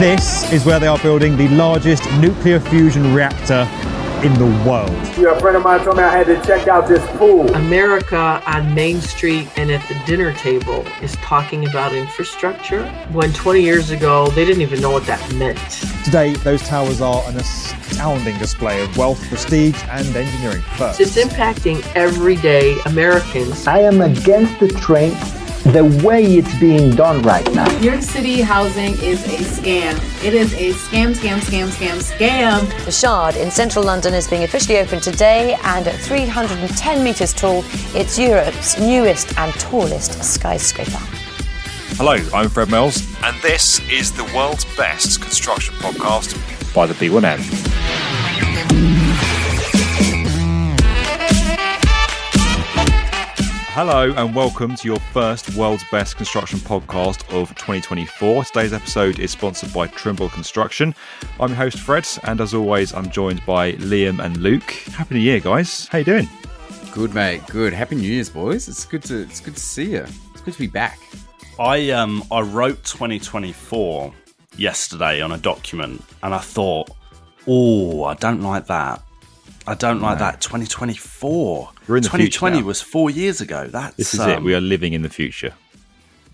This is where they are building the largest nuclear fusion reactor in the world. Yeah, a friend of mine told me I had to check out this pool. America on Main Street and at the dinner table is talking about infrastructure when 20 years ago they didn't even know what that meant. Today, those towers are an astounding display of wealth, prestige, and engineering first. It's impacting everyday Americans. I am against the train the way it's being done right now. New York City housing is a scam. It is a scam, scam, scam, scam, scam. The Shard in central London is being officially opened today, and at 310 metres tall, it's Europe's newest and tallest skyscraper. Hello, I'm Fred Mills, and this is the world's best construction podcast by the B1M. Hello, and welcome to your first World's Best Construction podcast of 2024. Today's episode is sponsored by Trimble Construction. I'm your host, Fred, and as always, I'm joined by Liam and Luke. Happy New Year, guys. How you doing? Good, mate. Good. Happy New Year's, boys. It's good to it's good to see you. It's good to be back. I um I wrote 2024 yesterday on a document, and I thought, oh, I don't like that. I don't like that. 2024. We're in the 2020 now. was four years ago. That's This is um, it. We are living in the future.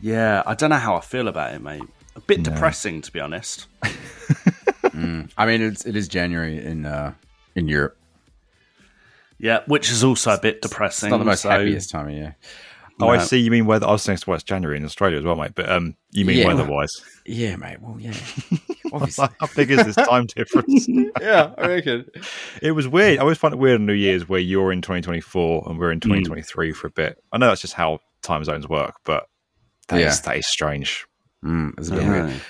Yeah, I don't know how I feel about it, mate. A bit depressing, to be honest. I mean, it's it is January in uh in Europe. Yeah, which is also a bit It's depressing. not the most so- happiest time of year. Oh, I see. You mean weather? I was saying well, it's January in Australia as well, mate. But um, you mean Yeah. weather-wise? Yeah, mate. Well, yeah. Obviously. How big is this time difference? yeah, I reckon. It was weird. I always find it weird on New Year's where you're in 2024 and we're Hmm. in 2023 for a bit. I know that's just how time zones work, but that is Yeah. that is strange. Mm, it's a bit I weird.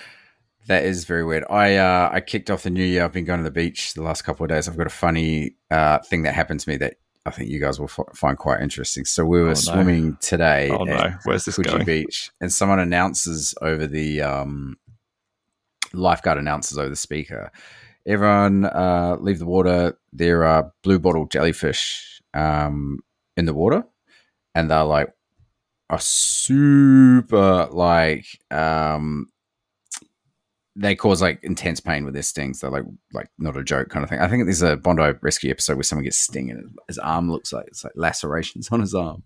That is very weird. I uh, I kicked off the new year. I've been going to the beach the last couple of days. I've got a funny uh, thing that happened to me that I think you guys will f- find quite interesting. So we were Oh, no. swimming today Oh, no. Where's this going? Beach, and someone announces over the um, lifeguard announces over the speaker. Everyone uh, leave the water. There are blue bottle jellyfish um, in the water, and they're like a super like um they cause like intense pain with their stings. They're like like not a joke kind of thing. I think there's a Bondi rescue episode where someone gets sting and his arm looks like it's like lacerations on his arm.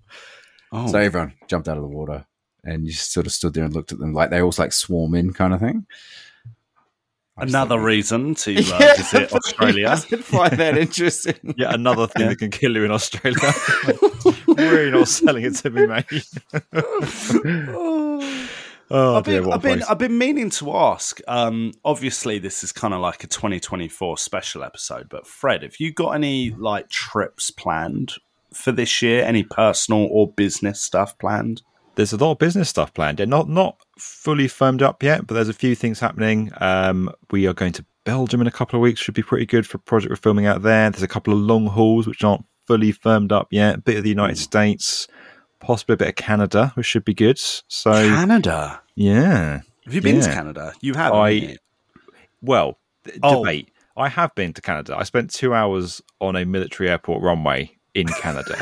Oh, So everyone jumped out of the water and you just sort of stood there and looked at them like they all like swarm in kind of thing. Another thought- reason to uh, Yeah, visit Australia. Find that interesting. Yeah, another thing that can kill you in Australia. really not selling it to me, mate. Oh, I've been, a I've been. I've been meaning to ask. Um, obviously, this is kind of like a 2024 special episode. But Fred, have you got any like trips planned for this year? Any personal or business stuff planned? there's a lot of business stuff planned. Yeah, not not fully firmed up yet, but there's a few things happening. Um, we are going to Belgium in a couple of weeks. Should be pretty good for a project we're filming out there. There's a couple of long hauls which aren't fully firmed up yet. A bit of the United States, possibly a bit of Canada, which should be good. So Canada. yeah, Have you been to Canada? You have. I- you? well, Oh. debate. I have been to Canada. I spent two hours on a military airport runway in Canada.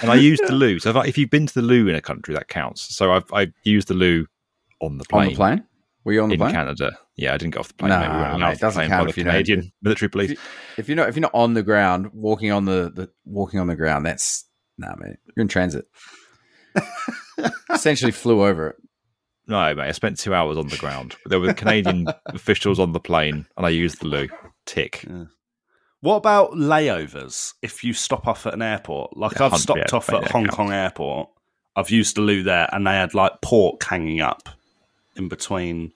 and I used the loo. So if, I, if you've been to the loo in a country, that counts. So I've, I've used the loo on the plane, on the plane? Were you on the plane? in plane? Canada. Yeah, I didn't get off the plane. Nah, mate. We weren't it doesn't plane count if you Canadian military police. If you're not if you're not on the ground, walking on the, the walking on the ground, that's nah, mate. You're in transit. Essentially flew over it. No, mate, I spent two hours on the ground. There were Canadian officials on the plane, and I used the loo. Tick. What about layovers? If you stop off at an airport, like Yeah, I've stopped yeah, off at Hong. Kong Airport, I've used the loo there, and they had like pork hanging up in between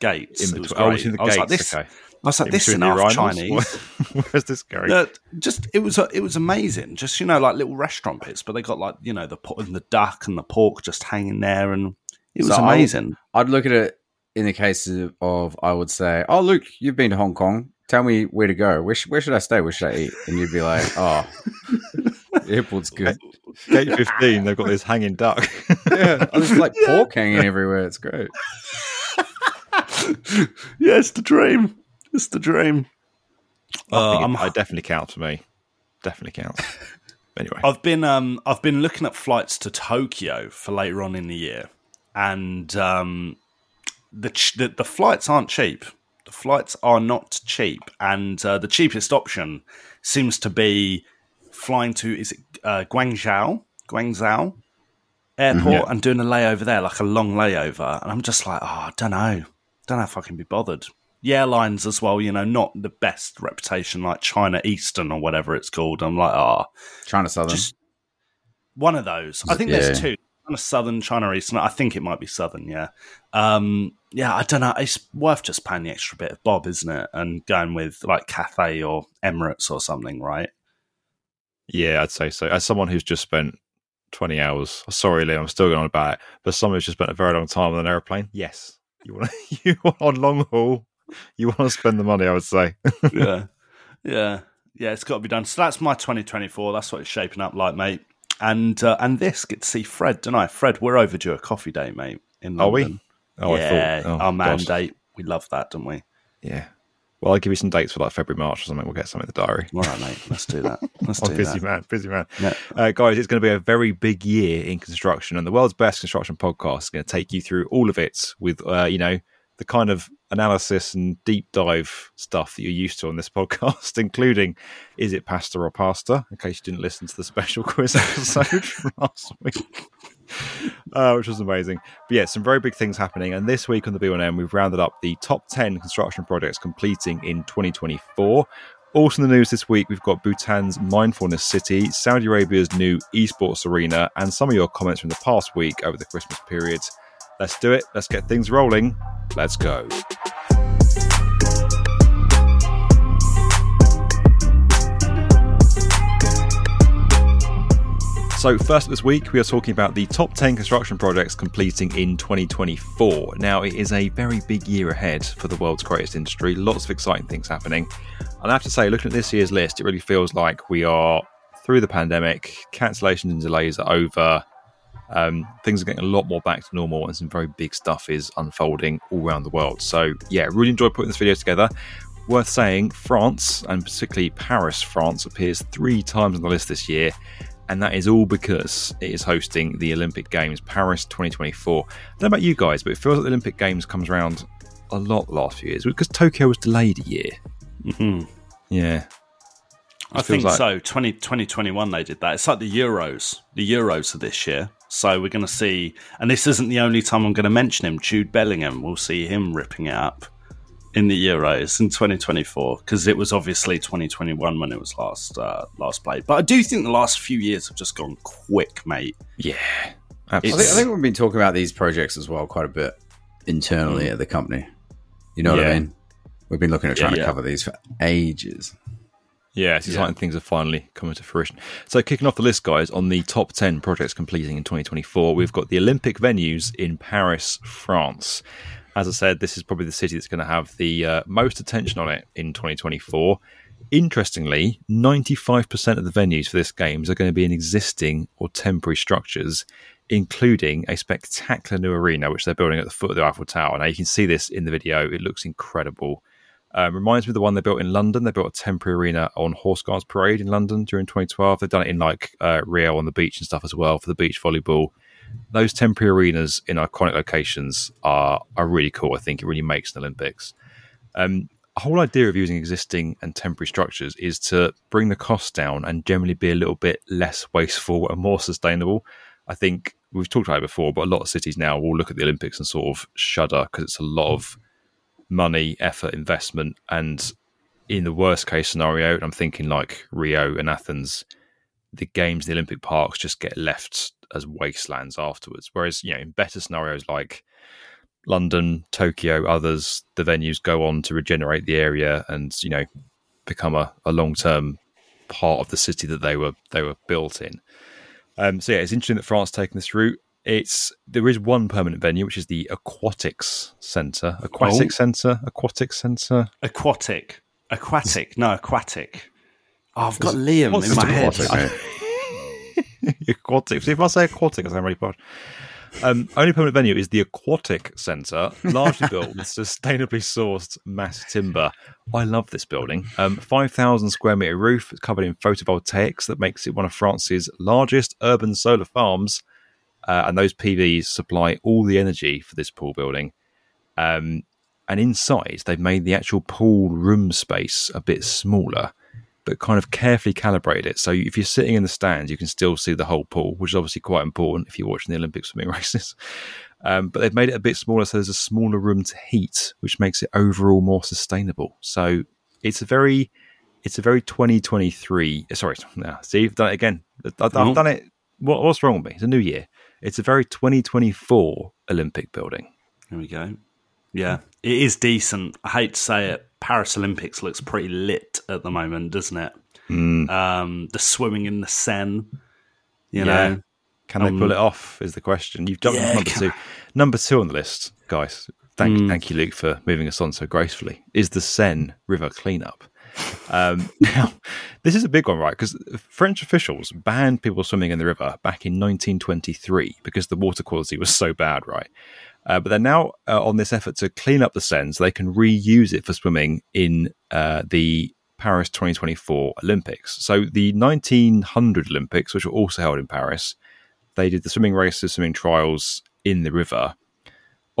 gates. In It was between, oh, great. between the I was gates. like, this, okay. I was like, In this is between the enough urinals? Chinese. Where's this going? No, just it was uh, it was amazing. Just you know, like little restaurant bits, but they got like you know the po- and the duck and the pork just hanging there, and it was So I- amazing. I'd look at it in the case of, of I would say, "Oh, Luke, you've been to Hong Kong. Tell me where to go. Where, sh- where should I stay? Where should I eat?" And you'd be like, "Oh, the airport's good. Gate 15, they've got this hanging duck. yeah, oh, there's like pork hanging everywhere. It's great." yeah, it's the dream. It's the dream. I, Uh, I'm- it, it definitely counts for me. Definitely counts. Anyway, I've been um I've been looking at flights to Tokyo for later on in the year, and um the ch- the, the flights aren't cheap. The flights are not cheap, and uh, the cheapest option seems to be flying to is it uh, Guangzhou Guangzhou airport and doing a layover there, like a long layover. And I'm just like, oh, I don't know, don't know if I can be bothered. The airlines as well, you know, not the best reputation like China Eastern or whatever it's called. I'm like, oh, China Southern. just one of those. I think there's two. China Southern, China Eastern. I think it might be Southern. Yeah, um, yeah. I don't know. It's worth just paying the extra bit of bob, isn't it? And going with like Cathay or Emirates or something, right? yeah, I'd say so. As someone who's just spent 20 hours, sorry, Liam, I'm still going on about it, but someone who's just spent a very long time on an airplane, yes, you want you want on long haul, you want to spend the money, I would say. yeah, yeah, yeah. It's got to be done. So that's my 2024. That's what it's shaping up like, mate. And uh, and this get to see Fred, don't I? Fred, we're overdue a coffee date, mate. In Are we? Oh, yeah, I thought, oh, our God. mandate. We love that, don't we? Yeah. Well, I'll give you some dates for like February, March or something. We'll get something in the diary. All right, mate. Let's do that. Let's Oh, do busy that. man, busy man. Yeah. Uh, guys, it's going to be a very big year in construction, and the world's best construction podcast is going to take you through all of it with, uh, you know, the kind of analysis and deep dive stuff that you're used to on this podcast, including is it pasta or pasta? In case you didn't listen to the special quiz episode from last week. Uh, which was amazing. But yeah, some very big things happening. And this week on the B1M, we've rounded up the top 10 construction projects completing in 2024. Also in the news this week, we've got Bhutan's Mindfulness City, Saudi Arabia's new esports arena, and some of your comments from the past week over the Christmas period. Let's do it. Let's get things rolling. Let's go. So, first this week, we are talking about the top 10 construction projects completing in 2024. Now, it is a very big year ahead for the world's greatest industry, lots of exciting things happening. And I have to say, looking at this year's list, it really feels like we are through the pandemic, cancellations and delays are over. Um, things are getting a lot more back to normal, and some very big stuff is unfolding all around the world. So, yeah, really enjoyed putting this video together. Worth saying, France, and particularly Paris, France, appears three times on the list this year, and that is all because it is hosting the Olympic Games Paris 2024. I don't know about you guys, but it feels like the Olympic Games comes around a lot last few years because Tokyo was delayed a year. Mhm. Yeah. I It feels think like- so. 20, 2021 they did that. It's like the Euros. The Euros are this year. So we're going to see, and this isn't the only time I'm going to mention him. Jude Bellingham, we'll see him ripping it up in the Euros in 2024 because it was obviously 2021 when it was last uh, last played. But I do think the last few years have just gone quick, mate. Yeah. I think, I think we've been talking about these projects as well quite a bit internally at the company. You know what Yeah. I mean? We've been looking at Yeah, trying yeah. to cover these for ages. Yeah, it's exciting things are finally coming to fruition. So, kicking off the list, guys, on the top 10 projects completing in 2024, we've got the Olympic venues in Paris, France. As I said, this is probably the city that's going to have the uh, most attention on it in 2024. Interestingly, 95% of the venues for this games are going to be in existing or temporary structures, including a spectacular new arena which they're building at the foot of the Eiffel Tower. Now, you can see this in the video, it looks incredible. Um, reminds me of the one they built in London. They built a temporary arena on Horse Guards Parade in London during 2012. They've done it in like uh, Rio on the beach and stuff as well for the beach volleyball. Those temporary arenas in iconic locations are are really cool. I think it really makes an Olympics. Um, a whole idea of using existing and temporary structures is to bring the cost down and generally be a little bit less wasteful and more sustainable. I think we've talked about it before, but a lot of cities now will look at the Olympics and sort of shudder because it's a lot of money, effort, investment, and in the worst case scenario, I'm thinking like Rio and Athens, the games, the Olympic parks just get left as wastelands afterwards. Whereas, you know, in better scenarios like London, Tokyo, others, the venues go on to regenerate the area and, you know, become a, a long term part of the city that they were they were built in. Um, so yeah, it's interesting that France taking this route. It's there is one permanent venue, which is the Aquatics Centre. Aquatic Oh. Centre, Aquatic Centre. Aquatic, aquatic, no aquatic. Oh, I've got Liam in my head. aquatic, aquatic. See, if I say aquatic, I sound really posh. Um, only permanent venue is the Aquatic Centre, largely built with sustainably sourced mass timber. I love this building. Um, 5,000 square metre roof, it's covered in photovoltaics that makes it one of France's largest urban solar farms. Uh, and those PVs supply all the energy for this pool building. Um, and inside, they've made the actual pool room space a bit smaller, but kind of carefully calibrated it. So if you're sitting in the stands, you can still see the whole pool, which is obviously quite important if you're watching the Olympic swimming races. Um, but they've made it a bit smaller, so there's a smaller room to heat, which makes it overall more sustainable. So it's a very, it's a very 2023. Sorry, no, see, I've done it again. I've, I've done it. What, what's wrong with me? It's a new year. It's a very 2024 Olympic building. There we go. Yeah, it is decent. I hate to say it. Paris Olympics looks pretty lit at the moment, doesn't it? Um, the swimming in the Seine, you Yeah. know. Can they Um, pull it off? Is the question. You've jumped yeah, number two. Number two on the list, guys. Thank, Mm. thank you, Luke, for moving us on so gracefully. Is the Seine River cleanup? Um, now, this is a big one, right? Because French officials banned people swimming in the river back in 1923 because the water quality was so bad, right? Uh, but they're now uh, on this effort to clean up the Seine so they can reuse it for swimming in uh, the Paris 2024 Olympics. So the 1900 Olympics, which were also held in Paris, they did the swimming races, swimming trials in the river.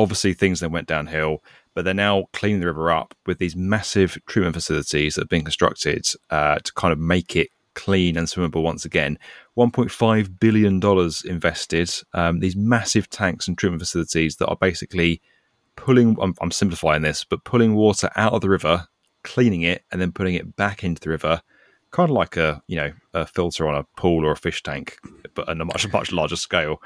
Obviously, things then went downhill, but they're now cleaning the river up with these massive treatment facilities that have been constructed uh, to kind of make it clean and swimmable once again. $1.5 billion invested, um, these massive tanks and treatment facilities that are basically pulling, I'm, I'm simplifying this, but pulling water out of the river, cleaning it, and then putting it back into the river kind of like a you know a filter on a pool or a fish tank, but on a much much larger scale,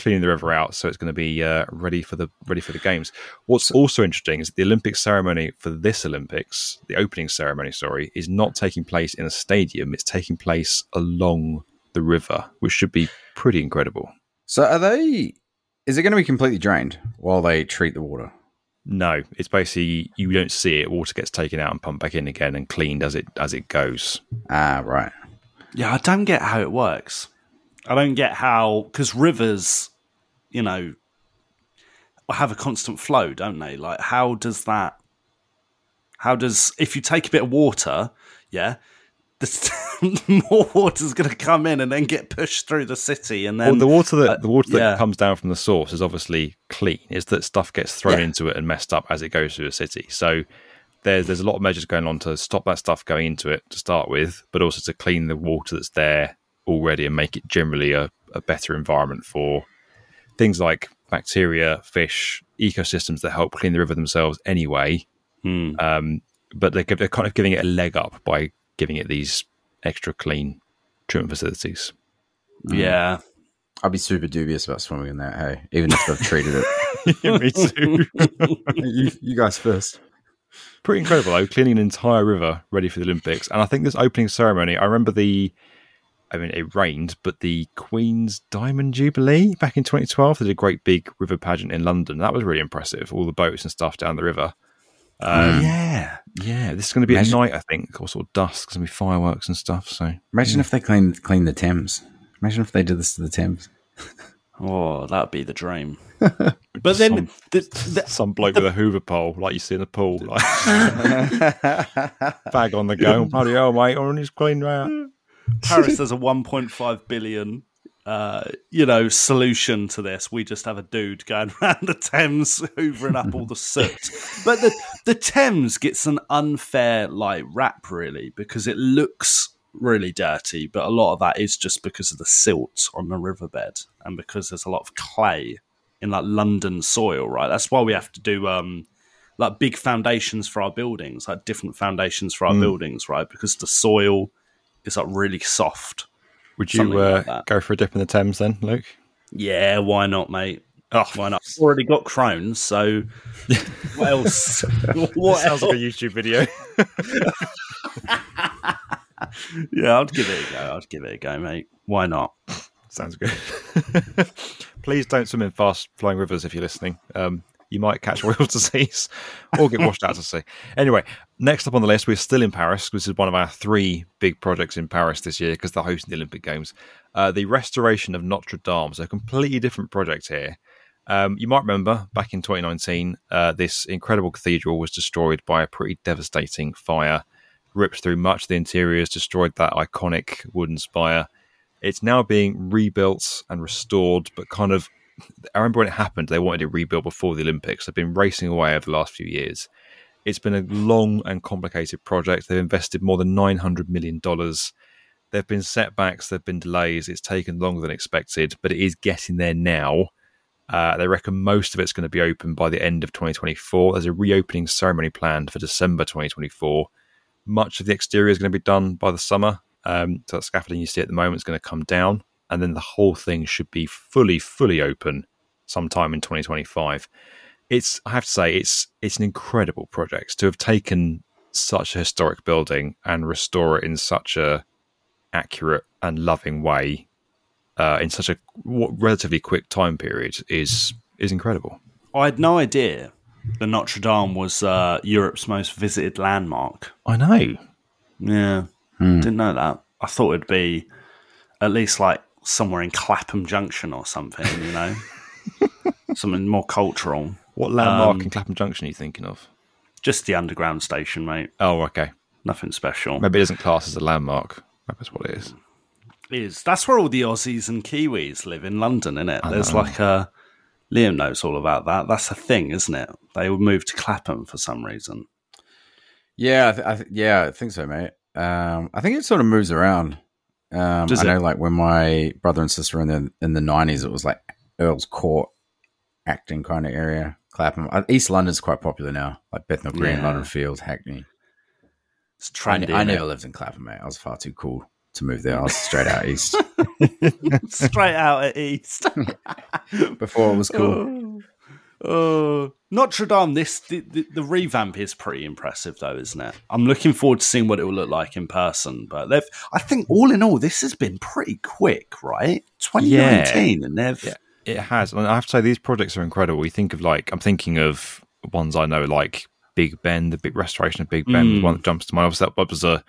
cleaning the river out so it's going to be uh, ready for the ready for the games. What's also interesting is the Olympic ceremony for this Olympics, the opening ceremony, sorry, is not taking place in a stadium. It's taking place along the river, which should be pretty incredible. So are they? Is it going to be completely drained while they treat the water? No, it's basically you don't see it. Water gets taken out and pumped back in again and cleaned as it as it goes. Ah, right. Yeah, I don't get how it works. I don't get how because rivers, you know, have a constant flow, don't they? Like, how does that? How does if you take a bit of water, yeah, the, more water's going to come in and then get pushed through the city, and then well, the water that uh, the water that yeah. comes down from the source is obviously clean. Is that stuff gets thrown Yeah. into it and messed up as it goes through the city. So there's there's a lot of measures going on to stop that stuff going into it to start with, but also to clean the water that's there already and make it generally a, a better environment for things like bacteria, fish, ecosystems that help clean the river themselves anyway. Hmm. Um, but they're, they're kind of giving it a leg up by giving it these extra clean treatment facilities. yeah, I'd be super dubious about swimming in that. Hey, even if they've treated it. Yeah, me too. you, you guys first. pretty incredible though cleaning an entire river ready for the olympics and i think this opening ceremony i remember the i mean it rained but the queen's diamond jubilee back in 2012 they did a great big river pageant in london that was really impressive all the boats and stuff down the river um, yeah. yeah this is going to be Imagine- at night i think or sort of dusk there's going to be fireworks and stuff so Imagine if they clean clean the Thames. Imagine if they did this to the Thames. Oh, that'd be the dream. but then Some- the, the, some bloke with a hoover pole like you see in a pool like bag on the go bloody hell mate or on his clean out Paris has a 1.5 billion, uh, you know, solution to this. We just have a dude going around the Thames hoovering up all the soot. But the the Thames gets an unfair like rap really because it looks really dirty, but a lot of that is just because of the silt on the riverbed and because there's a lot of clay in like London soil, right? That's why we have to do um like big foundations for our buildings, like different foundations for our buildings, right? Because the soil is like really soft. would you uh, like go for a dip in the thames then luke Yeah, why not, mate? oh Why not? I've already got Crohn's, so what else? what sounds else? like a youtube video Yeah, I'd give it a go. I'd give it a go, mate. Why not? Sounds good. Please don't swim in fast flowing rivers if you're listening. Um, you might catch royal disease or get washed out to sea. Anyway, next up on the list, we're still in Paris. This is one of our three big projects in Paris this year because they're hosting the Olympic Games. uh, the restoration of Notre Dame. So, a completely different project here. Um, you might remember back in 2019, uh, this incredible cathedral was destroyed by a pretty devastating fire, ripped through much of the interiors, destroyed that iconic wooden spire. It's now being rebuilt and restored, but kind of. I remember when it happened, they wanted it rebuilt before the Olympics. They've been racing away over the last few years. It's been a long and complicated project. They've invested more than $900 million. There have been setbacks, there have been delays. It's taken longer than expected, but it is getting there now. Uh, they reckon most of it's going to be open by the end of 2024. There's a reopening ceremony planned for December 2024. Much of the exterior is going to be done by the summer. Um, so that scaffolding you see at the moment is going to come down, and then the whole thing should be fully, fully open sometime in 2025. It's, I have to say, it's it's an incredible project to have taken such a historic building and restore it in such a accurate and loving way uh, in such a relatively quick time period is is incredible. I had no idea that Notre Dame was uh, Europe's most visited landmark. I know. Yeah, didn't know that. I thought it'd be at least like somewhere in Clapham Junction or something. You know, something more cultural. What landmark Um, in Clapham Junction are you thinking of? Just the underground station, mate. Oh, okay. Nothing special. Maybe it isn't classed as a landmark. That's what it is. is that's where all the Aussies and Kiwis live in London, isn't it? I There's know. like a Liam knows all about that. That's a thing, isn't it? They would move to Clapham for some reason. Yeah, I th- I th- yeah, I think so, mate. Um, I think it sort of moves around. Um, Does I know, it? like when my brother and sister were in the in the nineties, it was like Earl's Court, Acton kind of area. Clapham, uh, East London's quite popular now, like Bethnal Green, Yeah. London Field, Hackney. It's I, trendy. I innit? never lived in Clapham, mate. I was far too cool to move there. I was straight out east straight out at East. before it was cool. Oh. Notre Dame. This the, the, the revamp is pretty impressive, though, isn't it? I'm looking forward to seeing what it will look like in person. But they've, I think, all in all, this has been pretty quick, right? 2019, and they've Yeah, it has. And I have to say, these projects are incredible. You think of like, I'm thinking of ones I know, like Big Ben, the big restoration of Big Ben, Mm. was one that jumps to mind. Obviously, that was a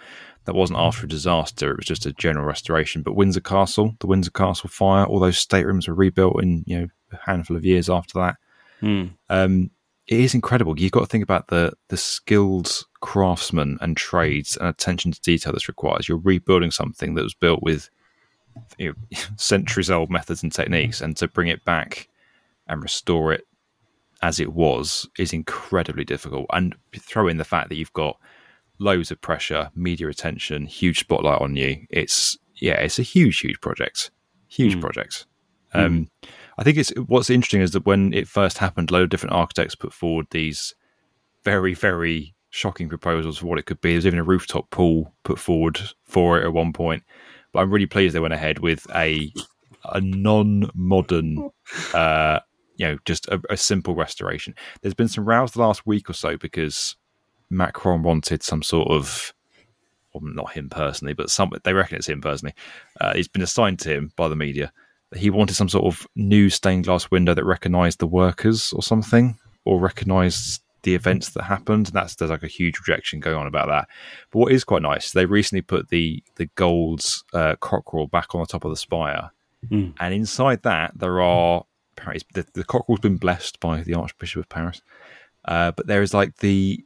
that wasn't after a disaster; it was just a general restoration. But Windsor Castle, the Windsor Castle fire, all those staterooms were rebuilt in you know a handful of years after that. Hmm. Um, it is incredible. You've got to think about the the skilled craftsmen and trades and attention to detail that's required. You're rebuilding something that was built with you know, centuries old methods and techniques, and to bring it back and restore it as it was is incredibly difficult. And throw in the fact that you've got loads of pressure, media attention, huge spotlight on you. It's yeah, it's a huge, huge project, huge project. Um, I think it's what's interesting is that when it first happened, a load of different architects put forward these very, very shocking proposals for what it could be. There's even a rooftop pool put forward for it at one point. But I'm really pleased they went ahead with a a non-modern, uh, you know, just a, a simple restoration. There's been some rows the last week or so because Macron wanted some sort of, well, not him personally, but some they reckon it's him personally. Uh, he's been assigned to him by the media. He wanted some sort of new stained glass window that recognised the workers or something, or recognised the events that happened. And that's there's like a huge rejection going on about that. But what is quite nice, they recently put the the gold's uh, cockerel back on the top of the spire, Mm. and inside that there are the, the cockerel's been blessed by the Archbishop of Paris, uh, but there is like the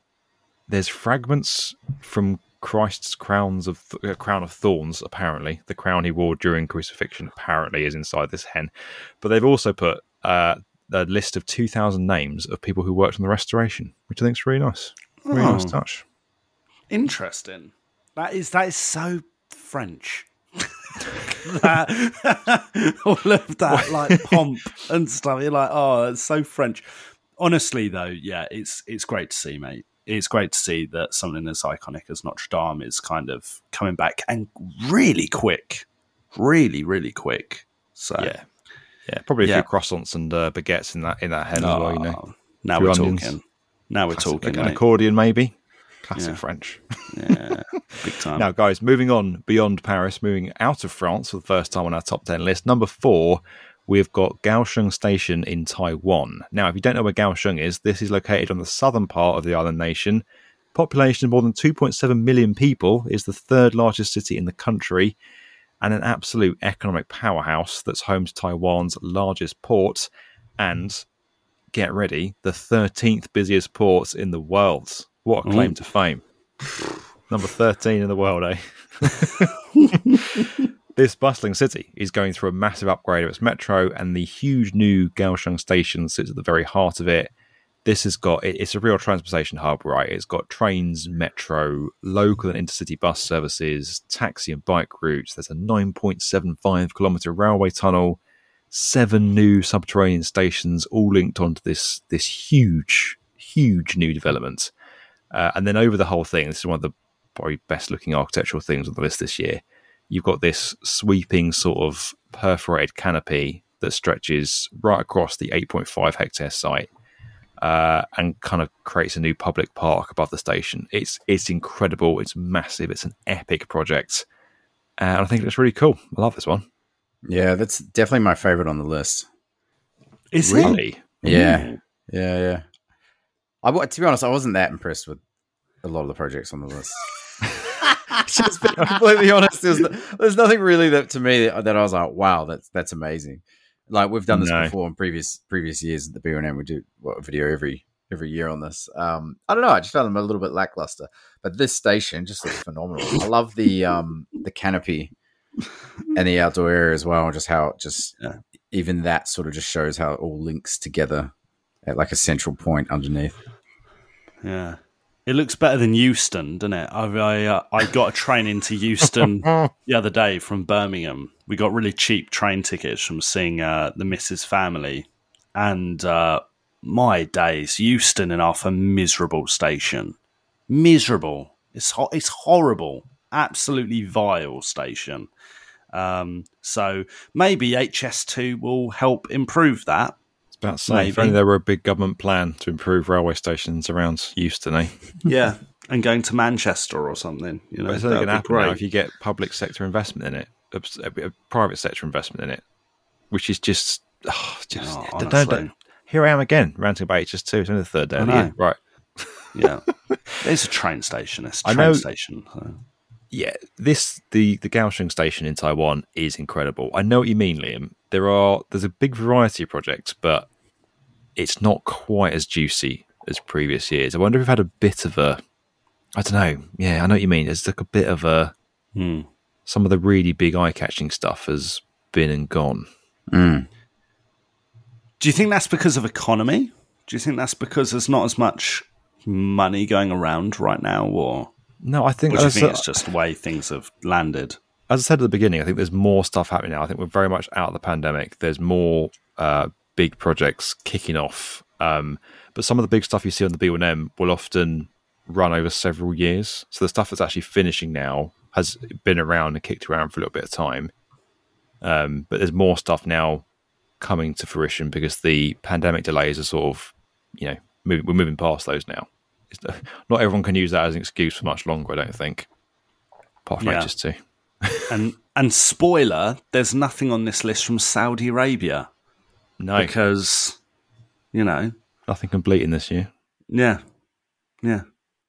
there's fragments from Christ's crowns of uh, crown of thorns. Apparently, the crown he wore during crucifixion apparently is inside this hen. But they've also put uh, a list of two thousand names of people who worked on the restoration, which I think is really nice. Really nice Oh. touch. Interesting. That is that is so French. that, all of that like pomp and stuff. You're like, oh, it's so French. Honestly, though, yeah, it's it's great to see, mate. It's great to see that something as iconic as Notre Dame is kind of coming back and really quick, really, really quick. So Yeah, yeah, probably a Yeah. few croissants and uh, baguettes in that in that hen as well. You know, Oh, now we're onions. talking. Now we're Classic- talking. an accordion maybe. Classic Yeah. French. Yeah, big time. Now, guys, moving on beyond Paris, moving out of France for the first time on our top 10 list. Number four, we've got Kaohsiung Station in Taiwan. Now, if you don't know where Kaohsiung is, this is located on the southern part of the island nation. Population of more than 2.7 million people, is the third largest city in the country. and an absolute economic powerhouse that's home to Taiwan's largest port and get ready, the 13th busiest port in the world. What a claim Ooh. to fame. Number 13 in the world, eh? this bustling city is going through a massive upgrade of its metro, and the huge new Kaohsiung station sits at the very heart of it. This has got it, it's a real transportation hub, right? It's got trains, metro, local and intercity bus services, taxi and bike routes. There's a 9.75 kilometer railway tunnel, seven new subterranean stations, all linked onto this this huge, huge new development. Uh, and then over the whole thing, this is one of the probably best looking architectural things on the list this year. You've got this sweeping sort of perforated canopy that stretches right across the 8.5 hectare site uh, and kind of creates a new public park above the station. It's it's incredible. It's massive. It's an epic project, and I think it's really cool. I love this one. Yeah, that's definitely my favorite on the list. Is it? Really, Yeah, yeah, yeah. I to be honest, I wasn't that impressed with a lot of the projects on the list. Just being completely honest, there's, there's nothing really that to me that, that I was like, wow, that's that's amazing. Like we've done this No. before in previous previous years at the B1M. We do what, a video every every year on this. Um, I don't know. I just found them a little bit lackluster, but this station just looks phenomenal. I love the um the canopy and the outdoor area as well. Just how it just Yeah. even that sort of just shows how it all links together at like a central point underneath. Yeah. It looks better than Euston, doesn't it? I I, uh, I got a train into Euston the other day from Birmingham. We got really cheap train tickets from seeing uh, the Mrs. Family, and uh, my days, Euston enough a miserable station, miserable. It's ho- it's horrible, absolutely vile station. Um, so maybe HS2 will help improve that. It's about to. If Maybe. only there were a big government plan to improve railway stations around Euston, eh? Yeah, and going to Manchester or something. You know, But it's only that'd going to happen if you get public sector investment in it, a, a- private sector investment in it, which is just, oh, just Oh, don't- honestly. don't- here I am again ranting about HS2. It's only the third day of the year, right? Yeah, it's a train station. It's a I train know- station. so. Yeah, this the the Kaohsiung station in Taiwan is incredible. I know what you mean, Liam. There are there's a big variety of projects, but it's not quite as juicy as previous years. I wonder if we've had a bit of a, I don't know. Yeah, I know what you mean. It's like a bit of a Hmm. some of the really big eye catching stuff has been and gone. Mm. Do you think that's because of economy? Do you think that's because there's not as much money going around right now, or, No, I think, or do you as, think it's just the way things have landed? as I said at the beginning, I think there's more stuff happening now. I think we're very much out of the pandemic. There's more uh, big projects kicking off, um, but some of the big stuff you see on the B1M will often run over several years. So the stuff that's actually finishing now has been around and kicked around for a little bit of time. Um, but there's more stuff now coming to fruition because the pandemic delays are sort of, you know, move, we're moving past those now. It's, not everyone can use that as an excuse for much longer, I don't think. Apart from Yeah. HS2. And and spoiler, there's nothing on this list from Saudi Arabia No, because you know, nothing complete in this year. yeah, yeah.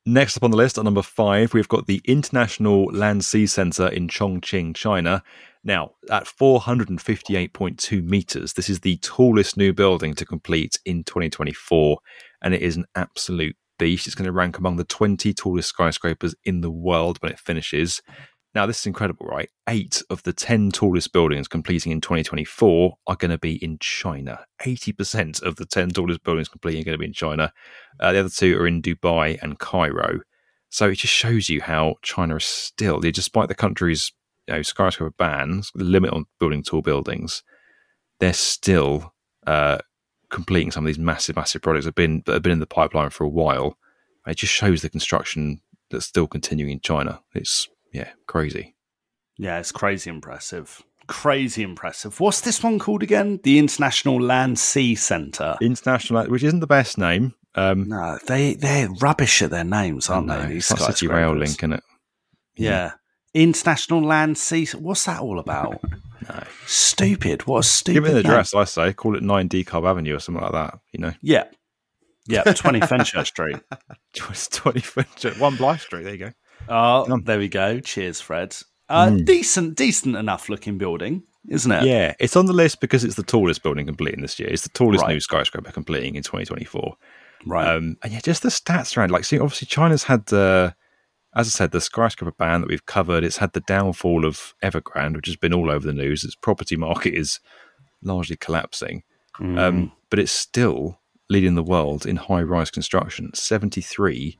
Next up on the list, at number five, we've got the International Land Sea Center in Chongqing, China. Now, at 458.2 meters, this is the tallest new building to complete in 2024, and it is an absolute beast. It's going to rank among the 20 tallest skyscrapers in the world when it finishes. Now, this is incredible, right? Eight of the 10 tallest buildings completing in 2024 are going to be in China. 80% of the 10 tallest buildings completing are going to be in China. Uh, the other two are in Dubai and Cairo. So it just shows you how China is still, despite the country's you know, skyscraper bans, the limit on building tall buildings, they're still uh, completing some of these massive, massive projects that have been that have been in the pipeline for a while. It just shows the construction that's still continuing in China. It's yeah, crazy. Yeah, it's crazy impressive. Crazy impressive. What's this one called again? The International Land Sea Centre. International, which isn't the best name. Um, No, they they're rubbish at their names, aren't they? These it's City Rail? Link, isn't it? Yeah. International Land Sea. What's that all about? No. Stupid. What a stupid. Give it an name. address, I say. Call it 9 D Decarb Avenue or something like that, you know. Yeah. Yeah, 20 Fenchurch Street. 20 French, one Bligh Street. There you go. Oh, there we go. Cheers, Fred. Uh, Decent, decent enough looking building, isn't it? Yeah, it's on the list because it's the tallest building completing this year. It's the tallest Right. new skyscraper completing in 2024. Right. Um, and yeah, just the stats around. Like, see, obviously, China's had, uh, as I said, the skyscraper ban that we've covered. It's had the downfall of Evergrande, which has been all over the news. Its property market is largely collapsing, Mm. um, but it's still leading the world in high-rise construction. Seventy-three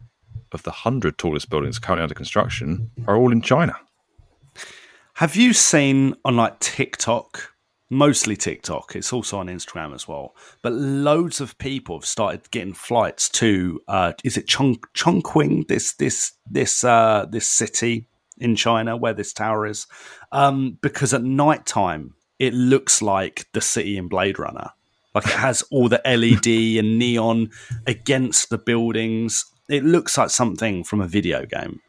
of the hundred tallest buildings currently under construction are all in China. Have you seen on like TikTok, mostly TikTok, it's also on Instagram as well, but loads of people have started getting flights to uh is it Chong Chongqing, this this this uh this city in China where this tower is. Um because at night time it looks like the city in Blade Runner. Like it has all the LED and neon against the buildings. It looks like something from a video game.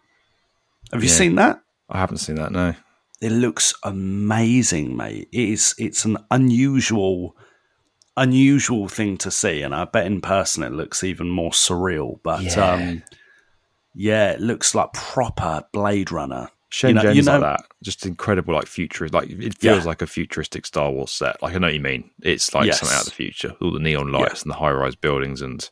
Have you Yeah. seen that? I haven't seen that. No. it looks amazing, mate. It is it's an unusual unusual thing to see, and I bet in person it looks even more surreal. But Yeah. um yeah, it looks like proper Blade Runner. Shenzhen's you know- like that. Just incredible, like future. Like it feels Yeah. like a futuristic Star Wars set. Like I know what you mean. It's like Yes. something out of the future. All the neon lights and the high-rise buildings, and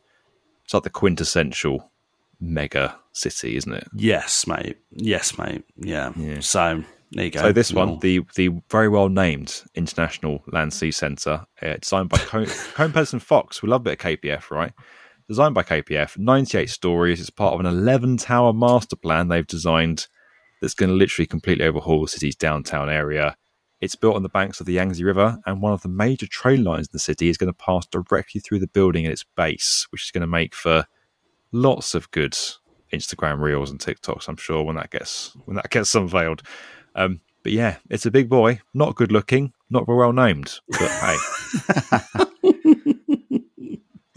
it's like the quintessential mega city, isn't it? Yes, mate. Yes, mate. Yeah. Yeah. So there you go. So this one, the the very well named International Land Sea Centre, uh, designed by Co- Kohn Pedersen Fox. We love a bit of KPF, right? Designed by KPF, 98 stories. It's part of an 11 tower master plan they've designed that's going to literally completely overhaul the city's downtown area. It's built on the banks of the Yangtze River, and one of the major train lines in the city is going to pass directly through the building at its base, which is going to make for lots of good Instagram reels and TikToks. I'm sure when that gets when that gets unveiled. Um, but yeah, it's a big boy, not good looking, not very well named, but hey.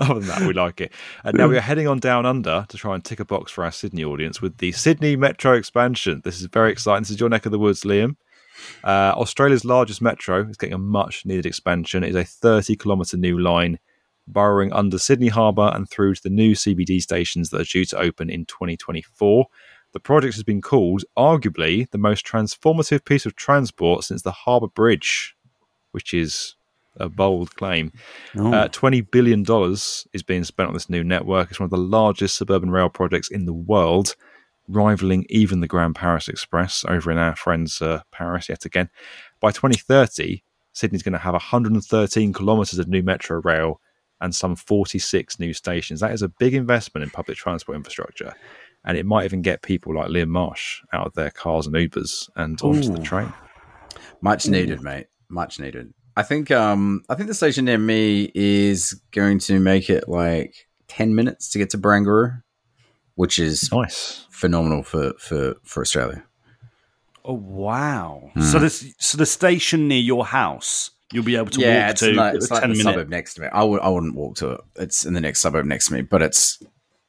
Other than that, we like it. And now we are heading on down under to try and tick a box for our Sydney audience with the Sydney Metro expansion. This is very exciting. This is your neck of the woods, Liam. Uh, Australia's largest metro is getting a much needed expansion. It is a 30 kilometre new line burrowing under Sydney Harbour and through to the new CBD stations that are due to open in 2024. The project has been called arguably the most transformative piece of transport since the Harbour Bridge, which is a bold claim. Oh. Uh, $20 billion is being spent on this new network. It's one of the largest suburban rail projects in the world, rivaling even the Grand Paris Express over in our friends uh, Paris yet again. By 2030, Sydney's going to have 113 kilometres of new metro rail and some 46 new stations. That is a big investment in public transport infrastructure. And it might even get people like Liam Marsh out of their cars and Ubers and onto the train. Much needed, mate. Much needed. I think um I think the station near me is going to make it like ten minutes to get to Barangaroo, which is Nice. phenomenal for for for Australia. Oh wow! Hmm. So this so the station near your house, you'll be able to yeah, walk it's to like, a it's like ten the minute. suburb next to me. I would I wouldn't walk to it. It's in the next suburb next to me, but it's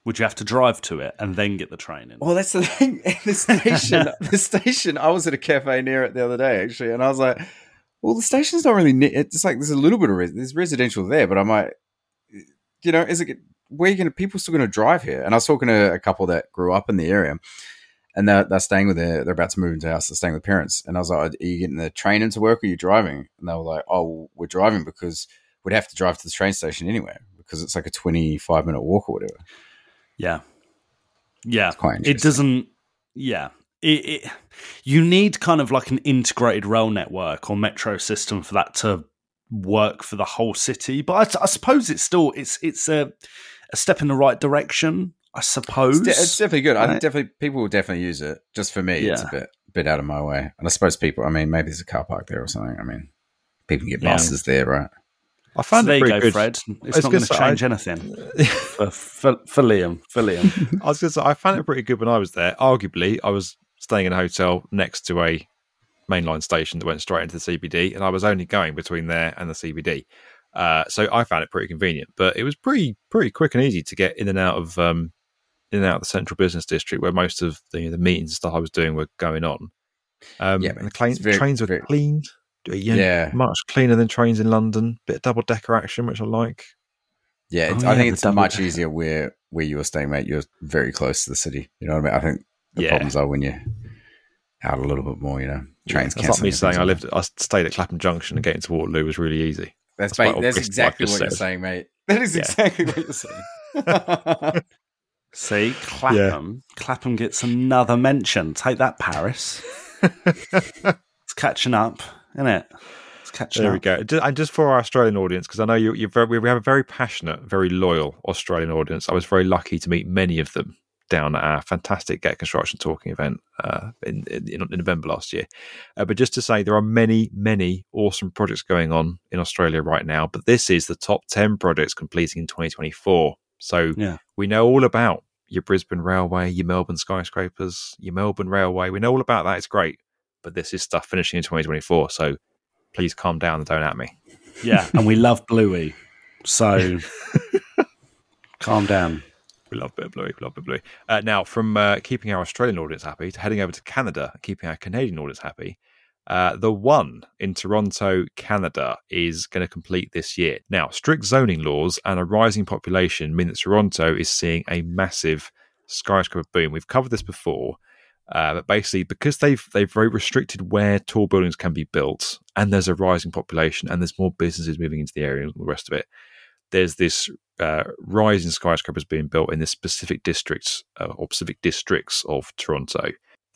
Would you have to drive to it and then get the train in? well, that's the thing. The station, the station. I was at a cafe near it the other day actually, and I was like, "Well, the station's not really. Ne- it's like there's a little bit of res- there's residential there, but I'm like, you know, is it where you going to people still going to drive here?" And I was talking to a couple that grew up in the area, and they're, they're staying with their they're about to move into a house. They're staying with parents, and I was like, "Are you getting the train into work? or Are you driving?" And they were like, "Oh, we're driving because we'd have to drive to the train station anyway because it's like a 25 minute walk or whatever." Yeah, yeah. It doesn't. Yeah, it, it. You need kind of like an integrated rail network or metro system for that to work for the whole city. But I, I suppose it's still it's it's a a step in the right direction. I suppose It's, de- it's definitely good. I think definitely people will definitely use it. Just for me, it's a bit bit out of my way. And I suppose people. I mean, maybe there's a car park there or something. I mean, people can get Yeah. buses there, right? I So found there it you pretty go, good. Fred. I It's not gonna going to say, change I- anything for, for for Liam. For Liam. I was going to say, I found it pretty good when I was there. Arguably, I was staying in a hotel next to a mainline station that went straight into the CBD, and I was only going between there and the CBD. Uh, so I found it pretty convenient, but it was pretty pretty quick and easy to get in and out of um, in and out of the central business district where most of the, the meetings and stuff I was doing were going on. Um, Yeah, and the cla- very- trains were very- clean. You know, Yeah. much cleaner than trains in London. Bit of double decker action, which I like. Yeah, it's, Oh, I yeah, think it's much decker. easier where where you are staying, mate. You're very close to the city. You know what I mean? I think the Yeah. problems are when you're out a little bit more. You know, trains. That's not me saying I lived, I stayed at Clapham Junction and getting to Waterloo was really easy. That's, my mate, that's exactly what just you're saying, mate. That is Yeah. exactly what you're saying. See, Clapham. Clapham gets another mention. Take that, Paris. it's catching up, isn't it? It's catching There up. There we go. And just for our Australian audience, because I know you, you're very, we have a very passionate, very loyal Australian audience. I was very lucky to meet many of them down at our fantastic Get Construction Talking event uh, in, in, in November last year. Uh, but just to say, there are many, many awesome projects going on in Australia right now. But this is the top 10 projects completing in 2024. So Yeah. we know all about your Brisbane Railway, your Melbourne skyscrapers, your Melbourne Railway. We know all about that. It's great. But this is stuff finishing in 2024. So please calm down and don't at me. Yeah, and we love Bluey. So calm down. We love a bit of Bluey. We love a bit of Bluey. Uh, now, from uh, keeping our Australian audience happy to heading over to Canada, keeping our Canadian audience happy, uh, the one in Toronto, Canada, is going to complete this year. Now, strict zoning laws and a rising population mean that Toronto is seeing a massive skyscraper boom. We've covered this before, uh, but basically, because they've they've very restricted where tall buildings can be built, and there's a rising population, and there's more businesses moving into the area and the rest of it. There's this uh, rise in skyscrapers being built in the specific districts uh, or specific districts of Toronto.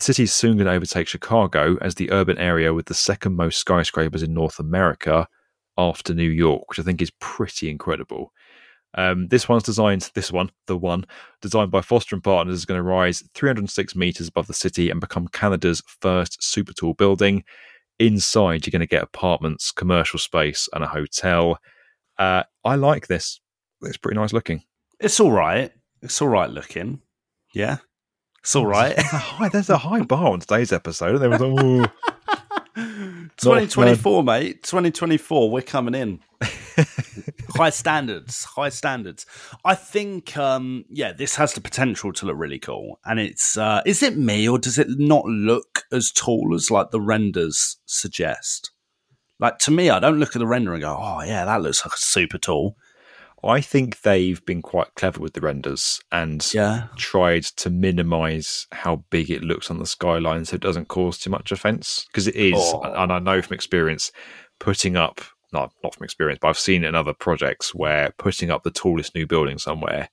The city is soon going to overtake Chicago as the urban area with the second most skyscrapers in North America after New York, which I think is pretty incredible. Um, this one's designed, this one, the one, designed by Foster and Partners, is going to rise 306 meters above the city and become Canada's first super tall building. Inside, you're going to get apartments, commercial space, and a hotel. Uh, I like this. It's pretty nice looking. It's all right. It's all right looking. Yeah. It's all right. There's a high, there's a high bar on today's episode. And there was like, "Ooh." 2024, mate. 2024, we're coming in. high standards, high standards. I think, um, yeah, this has the potential to look really cool. And it's, uh, is it me or does it not look as tall as like the renders suggest? Like to me, I don't look at the render and go, oh yeah, that looks like super tall. I think they've been quite clever with the renders and Yeah. tried to minimize how big it looks on the skyline so it doesn't cause too much offense. Because it is, Oh. and I know from experience, putting up, not, not from experience, but I've seen it in other projects where putting up the tallest new building somewhere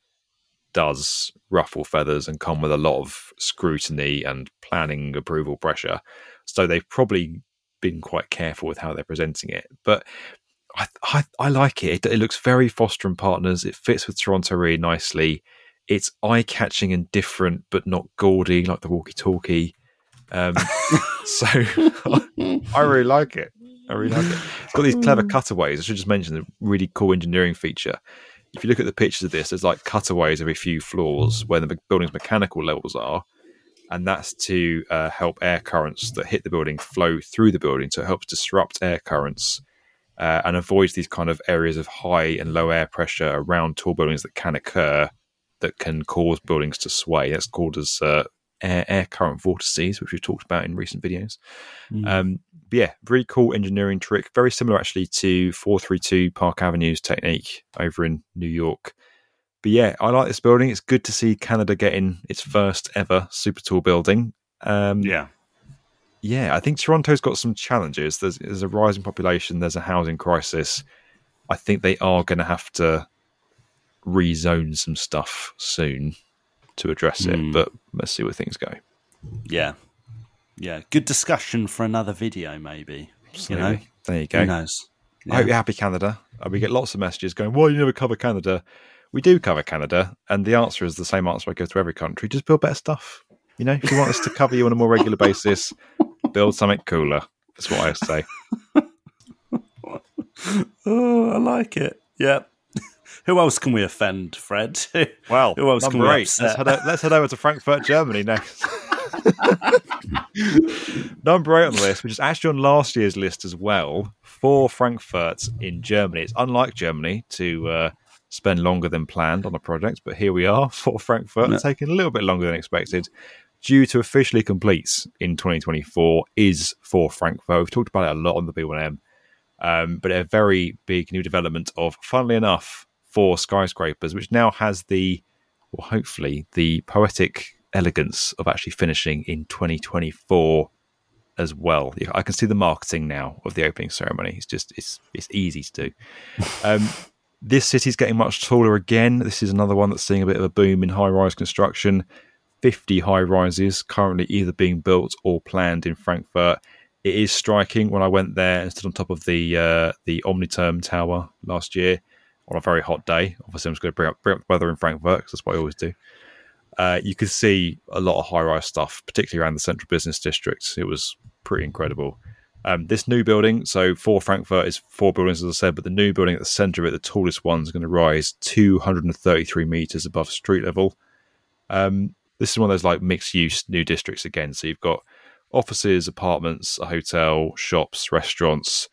does ruffle feathers and come with a lot of scrutiny and planning approval pressure. So they've probably been quite careful with how they're presenting it. But I, I, I like it. it. It looks very Foster and Partners. It fits with Toronto really nicely. It's eye catching and different, but not gaudy like the walkie talkie. Um, so I really like it. I really like it. It's got these clever cutaways. I should just mention the really cool engineering feature. If you look at the pictures of this, there's like cutaways every few floors where the building's mechanical levels are. And that's to uh, help air currents that hit the building flow through the building. So it helps disrupt air currents uh, and avoids these kind of areas of high and low air pressure around tall buildings that can occur that can cause buildings to sway. That's called as uh, air, air current vortices, which we've talked about in recent videos. Um, but yeah, really cool engineering trick. Very similar actually to 432 Park Avenue's technique over in New York. But yeah, I like this building. It's good to see Canada getting its first ever super tall building. Um, Yeah. Yeah, I think Toronto's got some challenges. There's, there's a rising population, there's a housing crisis. I think they are going to have to rezone some stuff soon to address it, Hmm. but let's see where things go. Yeah. Yeah. Good discussion for another video, maybe. You know? There you go. Who knows? I hope you're happy, Canada. Uh, we get lots of messages going, "Why you never cover Canada?" We do cover Canada, and the answer is the same answer I give to every country: just build better stuff. You know, if you want us to cover you on a more regular basis, build something cooler. That's what I say. Oh, I like it. Yep. Who else can we offend, Fred? Well, who else can number we eight. upset? Let's head, o- let's head over to Frankfurt, Germany next. number eight on the list, which is actually on last year's list as well, Four Frankfurt in Germany. It's unlike Germany to uh, spend longer than planned on a project, but here we are Four Frankfurt, Yeah. taking a little bit longer than expected. Due to officially complete in 2024 is Four Frankfurt. We've talked about it a lot on the B1M, um, but a very big new development of, funnily enough, four skyscrapers, which now has the, well, hopefully, the poetic elegance of actually finishing in 2024 as well. I can see the marketing now of the opening ceremony. It's just it's it's easy to do. Um, this city's getting much taller again. This is another one that's seeing a bit of a boom in high rise construction. 50 high rises currently either being built or planned in Frankfurt. It is striking when I went there and stood on top of the uh, the Omniturm Tower last year on a very hot day. Obviously, I'm just going to bring up, bring up the weather in Frankfurt because that's what I always do. Uh, you could see a lot of high rise stuff, particularly around the central business district. It was pretty incredible. Um, this new building, so Four Frankfurt, is four buildings, as I said, but the new building at the centre of it, the tallest one, is going to rise 233 metres above street level. Um, this is one of those like mixed use new districts again. So you've got offices, apartments, a hotel, shops, restaurants.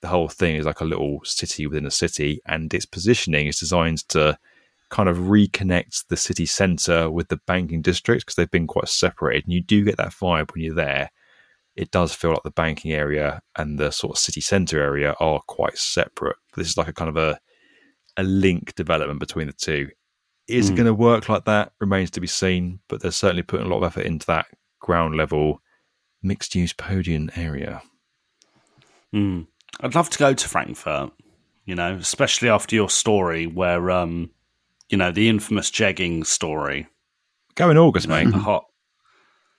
The whole thing is like a little city within a city, and its positioning is designed to kind of reconnect the city centre with the banking district because they've been quite separated. And you do get that vibe when you're there. It does feel like the banking area and the sort of city centre area are quite separate. This is like a kind of a a link development between the two. Is it Mm. going to work like that? Remains to be seen. But they're certainly putting a lot of effort into that ground level mixed use podium area. Mm. I'd love to go to Frankfurt, you know, especially after your story where, um, you know, the infamous jegging story. Go in August, you know, mate. The hot.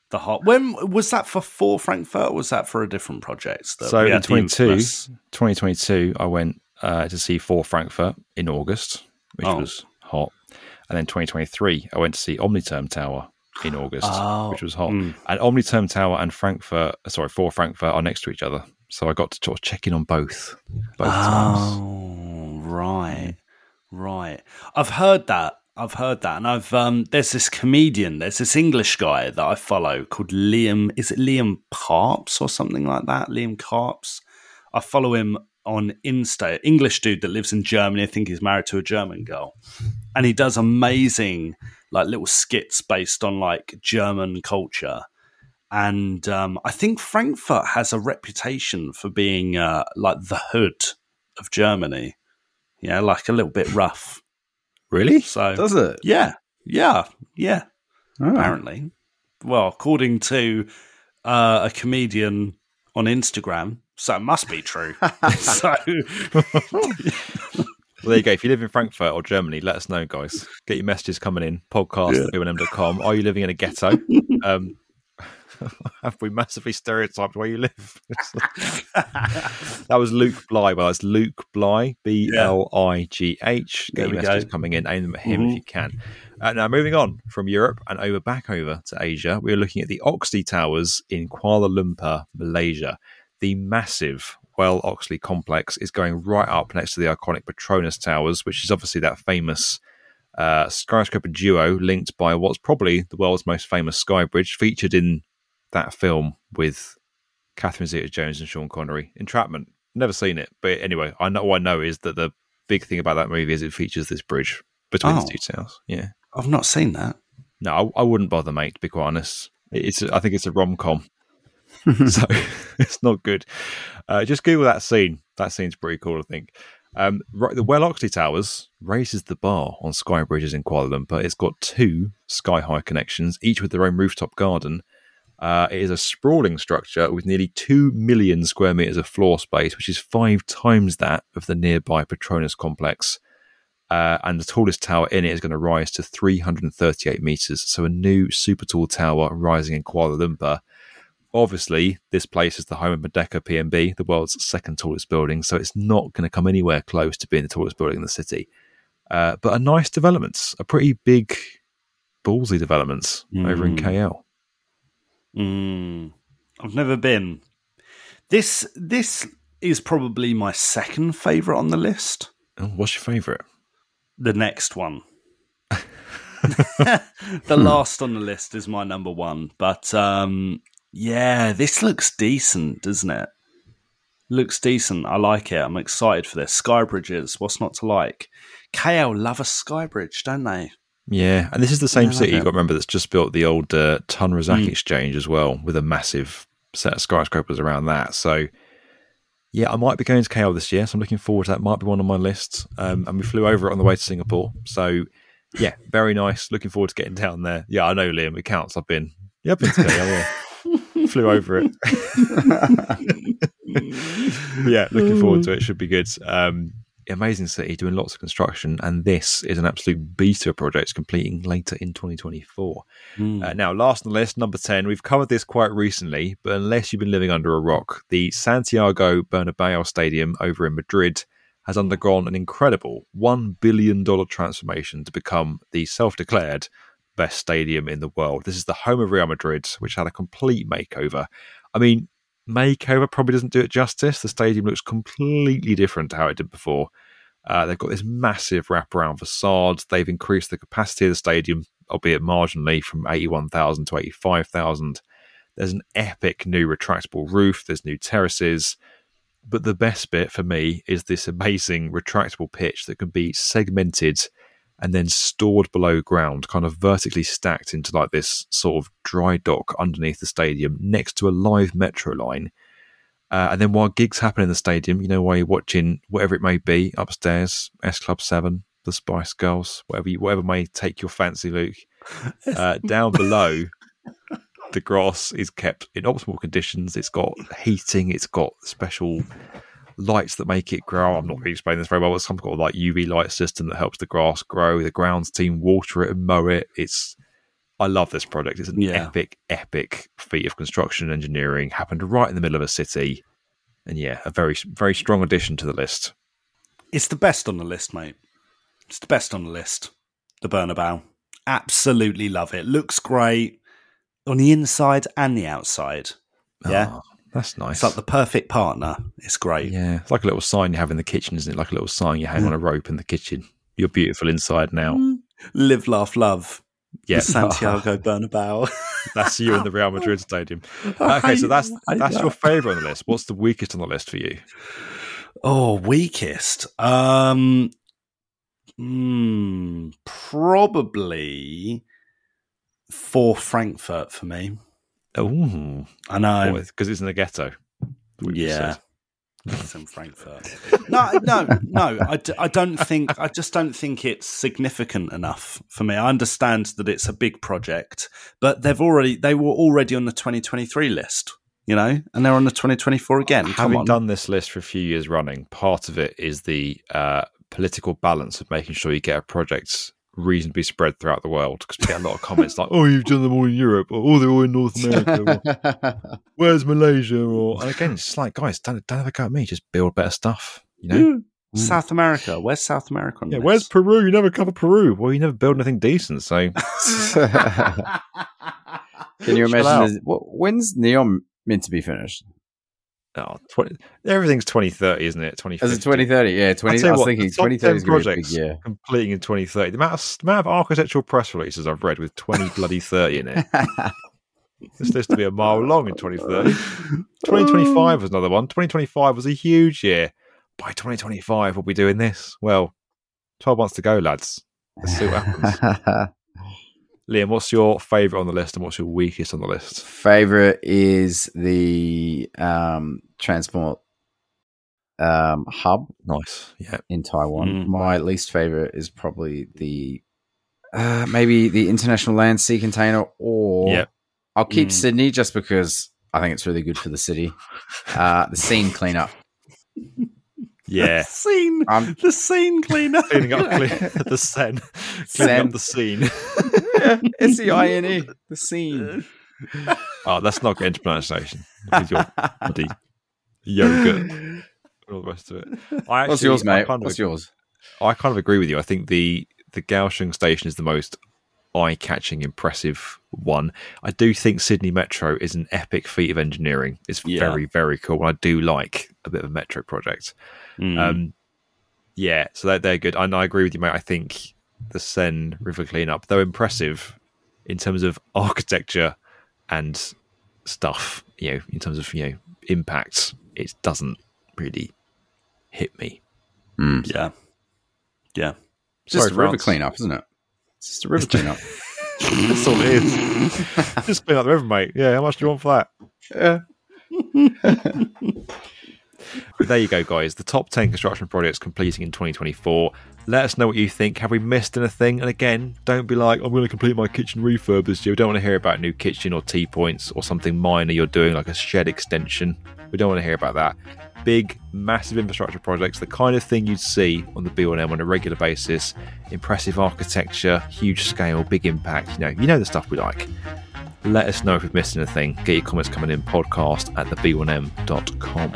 The hot. When was that for? Four Frankfurt? Or was that for a different project? So in 22, 2022, I went uh, to see Four Frankfurt in August, which Oh. was. And then 2023, I went to see Omniturm Tower in August, Oh, which was hot. mm. And Omniturm Tower and Frankfurt, sorry, Four Frankfurt are next to each other. So I got to sort of check in on both, both times. Oh, right, right. I've heard that. I've heard that, and I've um. There's this comedian. There's this English guy that I follow called Liam. Is it Liam Carps or something like that? Liam Carps. I follow him on Insta. English dude that lives in Germany. I think he's married to a German girl, and he does amazing like little skits based on like German culture. And um, I think Frankfurt has a reputation for being uh, like the hood of Germany. Yeah, like a little bit rough. Really? So Does it? Yeah, yeah, yeah. Oh. Apparently, well, according to uh, a comedian on Instagram, so it must be true. so Well, there you go. If you live in Frankfurt or Germany, let us know, guys. Get your messages coming in. Podcast Yeah. at b1m.com. Are you living in a ghetto? um, have we massively stereotyped where you live? that was Luke Bligh. Well, it's Luke Bligh, B L I G H. Get There your messages go. coming in. Aim them at him if Mhm. you can. Uh, now, moving on from Europe and over back over to Asia, we're looking at the Oxley Towers in Kuala Lumpur, Malaysia. The massive Well Oxley complex is going right up next to the iconic Petronas Towers, which is obviously that famous uh, skyscraper duo linked by what's probably the world's most famous sky bridge, featured in that film with Catherine Zeta-Jones and Sean Connery, Entrapment. Never seen it, but anyway, I know all I know is that the big thing about that movie is it features this bridge between Oh. the two towers. Yeah, I've not seen that. no, I, I wouldn't bother, mate. To be quite honest, it's I think it's a rom com, so it's not good. Uh, just Google that scene. That scene's pretty cool, I think. Um, right, the Well Oxley Towers raises the bar on sky bridges in Kuala Lumpur. It's got two sky high connections, each with their own rooftop garden. Uh, it is a sprawling structure with nearly 2 million square meters of floor space, which is five times that of the nearby Petronas complex. Uh, and the tallest tower in it is going to rise to 338 meters. So, a new super tall tower rising in Kuala Lumpur. Obviously, this place is the home of Merdeka PNB, the world's second tallest building. So, it's not going to come anywhere close to being the tallest building in the city. Uh, but a nice development, a pretty big, ballsy development over in Mm. KL. Mm, I've never been. This this is probably my second favorite on the list. Oh, what's your favourite? The next one. the last on the list is my number one, but um, yeah, this looks decent, doesn't it? Looks decent. I like it. I'm excited for this. Sky bridges. What's not to like? KL love a sky bridge, don't they? Yeah, and this is the same Yeah, city you it. got to remember that's just built the old uh, Tun Razak Mm. Exchange as well, with a massive set of skyscrapers around that. So, yeah, I might be going to KL this year, so I'm looking forward to that. Might be one on my list. Um, and we flew over it on the way to Singapore, so yeah, very nice. Looking forward to getting down there. Yeah, I know Liam, it counts. I've been, yeah, I've been to KL. Flew over it. yeah, looking forward to it. Should be good. Um, amazing city doing lots of construction, and this is an absolute beast of a project completing later in 2024. Mm. Uh, now, last on the list, number 10. We've covered this quite recently, but unless you've been living under a rock, the Santiago Bernabeu Stadium over in Madrid has undergone an incredible $1 billion transformation to become the self declared best stadium in the world. This is the home of Real Madrid, which had a complete makeover. I mean, makeover probably doesn't do it justice. The stadium looks completely different to how it did before. Uh, they've got this massive wraparound facade. They've increased the capacity of the stadium, albeit marginally, from 81,000 to 85,000. There's an epic new retractable roof. There's new terraces. But the best bit for me is this amazing retractable pitch that can be segmented and then stored below ground, kind of vertically stacked into like this sort of dry dock underneath the stadium next to a live metro line. Uh, and then while gigs happen in the stadium, you know, while you're watching whatever it may be upstairs, S Club 7, the Spice Girls, whatever, you, whatever may take your fancy, Luke, uh, down below, the grass is kept in optimal conditions. It's got heating, it's got special lights that make it grow. I'm not really explaining this very well. It's some kind of like UV light system that helps the grass grow. The grounds team water it and mow it. It's I love this project. It's an Yeah. epic, epic feat of construction and engineering. Happened right in the middle of a city, and yeah, a very, very strong addition to the list. It's the best on the list, mate. It's the best on the list. The Bernabeu. Absolutely love it. Looks great on the inside and the outside. Yeah. Oh, that's nice. It's like the perfect partner. It's great. yeah, it's like a little sign you have in the kitchen, isn't it? Like a little sign you hang on a rope in the kitchen. You're beautiful inside now. Live, laugh, love. Yeah, Santiago Bernabeu. that's you in the Real Madrid stadium. Okay, so that's that's your favourite on the list. What's the weakest on the list for you? Oh, weakest. Um, hmm, probably Four Frankfurt for me. Oh, I know. because it's in the ghetto. Yeah. said. It's in Frankfurt. No, no, no. I, d- I don't think. I just don't think it's significant enough for me. I understand that it's a big project, but they've already they were already on the 2023 list, you know, and they're on the 2024 again. Come Having on. done this list for a few years running, part of it is the uh, political balance of making sure you get a project reasonably spread throughout the world. Because we get a lot of comments like, "Oh, you've done them all in Europe, or oh, they're all in North America." or, Where's Malaysia? Or and again, it's just like, guys, don't don't have a go at me. Just build better stuff. You know. Mm. Mm. South America. Where's South America? On Yeah, this? where's Peru? You never cover Peru. Well, you never build anything decent. So Can you imagine? this- what, when's Neom meant to be finished? Oh, 20, everything's 2030, isn't it? Is 2050. it 2030? Yeah, 20. I'll I you was what, thinking top 2030 is 10 be a big projects year. completing in 2030. The amount, of, amount of architectural press releases I've read with 20 bloody 30 in it. This list to be a mile long in 2030. 2025 was another one. 2025 was a huge year. By 2025, we'll be doing this. Well, 12 months to go, lads. Let's see what happens. Liam, what's your favourite on the list and what's your weakest on the list? Favorite is the um, transport um, hub Nice. Yeah. in Taiwan. Mm. My least favorite is probably the uh, maybe the International Land Sea Container, or Yep. I'll keep Mm. Sydney just because I think it's really good for the city. Uh, the scene cleanup. Yeah. the scene? Um, the scene cleaner. Cleaning up clean, the scene, Cleaning Sen. up the scene. S E I N E. The scene. Oh, that's not good pronunciation. With your bloody yogurt and all the rest of it. I What's actually- yours, I mate? kind of What's agree- yours? I kind of agree with you. I think the the Kaohsiung station is the most eye-catching, impressive one. I do think Sydney Metro is an epic feat of engineering. It's Yeah. very, very cool. I do like a bit of a metro project. Mm. Um, yeah, so they're, they're good. And I agree with you, mate. I think the Seine River cleanup, though impressive in terms of architecture and stuff, you know, in terms of you know impacts, it doesn't really hit me. yeah. Yeah. It's just Sorry, a river cleanup, isn't it? It's just a river cleanup. That's all it is. Just clean up the river, mate. Yeah, how much do you want for that? yeah. But there you go, guys. The top 10 construction projects completing in 2024. Let us know what you think. Have we missed anything? And again, don't be like, I'm going to complete my kitchen refurb this year. We don't want to hear about new kitchen or T points or something minor you're doing, like a shed extension. We don't want to hear about that. Big, massive infrastructure projects, the kind of thing you'd see on the B1M on a regular basis. Impressive architecture, huge scale, big impact. You know, you know the stuff we like. Let us know if we've missed anything. Get your comments coming in podcast at theb1m.com.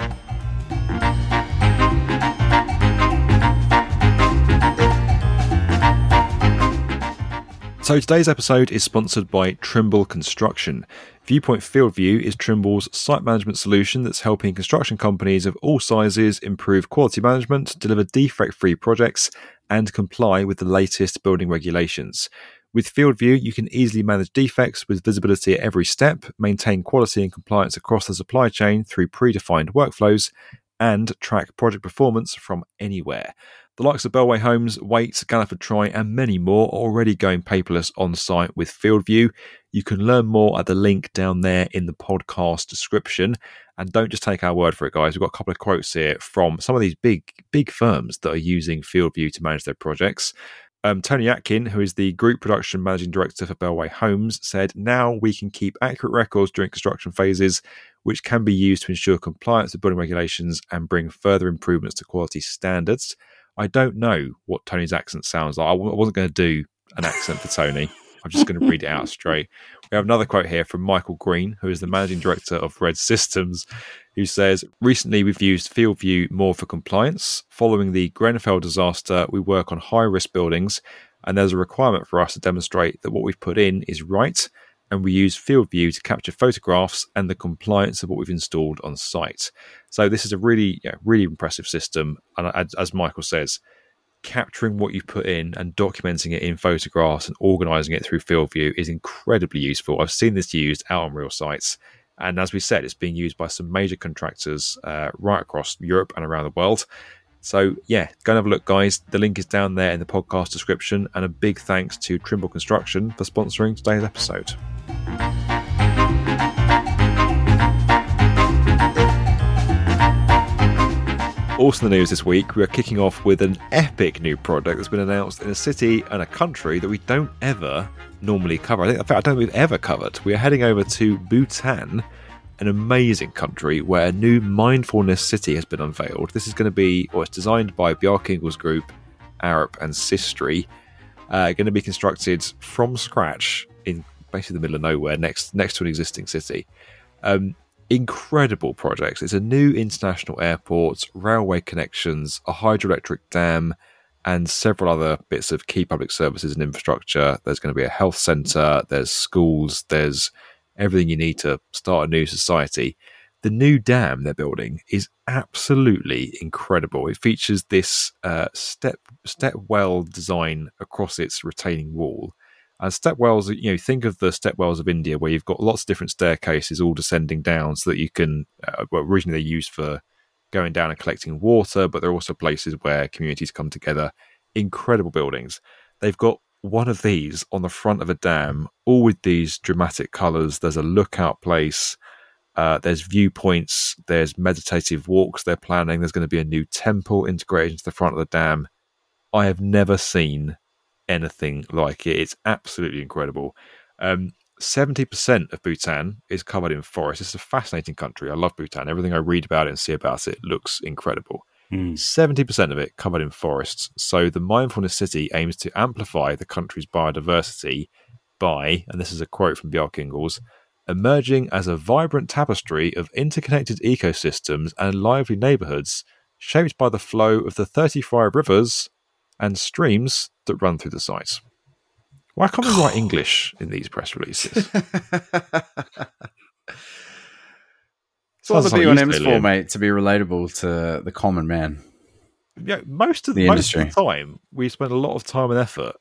So today's episode is sponsored by Trimble Construction. Viewpoint Field View is Trimble's site management solution that's helping construction companies of all sizes improve quality management, deliver defect-free projects, and comply with the latest building regulations. With Field View, you can easily manage defects with visibility at every step, maintain quality and compliance across the supply chain through predefined workflows, and track project performance from anywhere. The likes of Bellway Homes, Waite, Galliford Try, and many more are already going paperless on site with FieldView. You can learn more at the link down there in the podcast description. And don't just take our word for it, guys. We've got a couple of quotes here from some of these big, big firms that are using FieldView to manage their projects. Um, Tony Atkin, who is the Group Production Managing Director for Bellway Homes, said, Now we can keep accurate records during construction phases, which can be used to ensure compliance with building regulations and bring further improvements to quality standards. I don't know what Tony's accent sounds like. I w- I wasn't going to do an accent for Tony. I'm just going to read it out straight. We have another quote here from Michael Green, who is the managing director of Red Systems, who says Recently, we've used FieldView more for compliance. Following the Grenfell disaster, we work on high risk buildings, and there's a requirement for us to demonstrate that what we've put in is right. And we use FieldView to capture photographs and the compliance of what we've installed on site. So this is a really, yeah, really impressive system. And as, Michael says, capturing what you put in and documenting it in photographs and organizing it through FieldView is incredibly useful. I've seen this used out on real sites. And as we said, it's being used by some major contractors uh, right across Europe and around the world. So, yeah, go and have a look, guys. The link is down there in the podcast description. And a big thanks to Trimble Construction for sponsoring today's episode. Also, in the news this week, we are kicking off with an epic new project that's been announced in a city and a country that we don't ever normally cover. I think, in fact, I don't think we've ever covered. We are heading over to Bhutan, an amazing country where a new mindfulness city has been unveiled. This is going to be, or it's designed by Bjarke Ingels Group, Arup, and Cistri. Uh, going to be constructed from scratch in basically the middle of nowhere, next next to an existing city. Um, incredible projects. It's a new international airport, railway connections, a hydroelectric dam, and several other bits of key public services and infrastructure. There's going to be a health centre, there's schools, there's everything you need to start a new society. The new dam they're building is absolutely incredible. It features this uh, step step well design across its retaining wall. And stepwells, you know, think of the stepwells of India where you've got lots of different staircases all descending down so that you can, uh, well, originally they're used for going down and collecting water, but they're also places where communities come together. Incredible buildings. They've got one of these on the front of a dam, all with these dramatic colours. There's a lookout place. Uh, there's viewpoints. There's meditative walks they're planning. There's going to be a new temple integrated into the front of the dam. I have never seen anything like it. It's absolutely incredible. Um, 70% of Bhutan is covered in forest. It's a fascinating country. I love Bhutan. Everything I read about it and see about it looks incredible. Mm. 70% of it covered in forests. So the Mindfulness City aims to amplify the country's biodiversity by, and this is a quote from Bjarke Ingels, emerging as a vibrant tapestry of interconnected ecosystems and lively neighborhoods shaped by the flow of the 35 rivers and streams that run through the site. Why can't we write English in these press releases? It's what the Sounds B1M's you, for, Liam. mate, to be relatable to the common man. yeah, most of The most of industry. the time we spend a lot of time and effort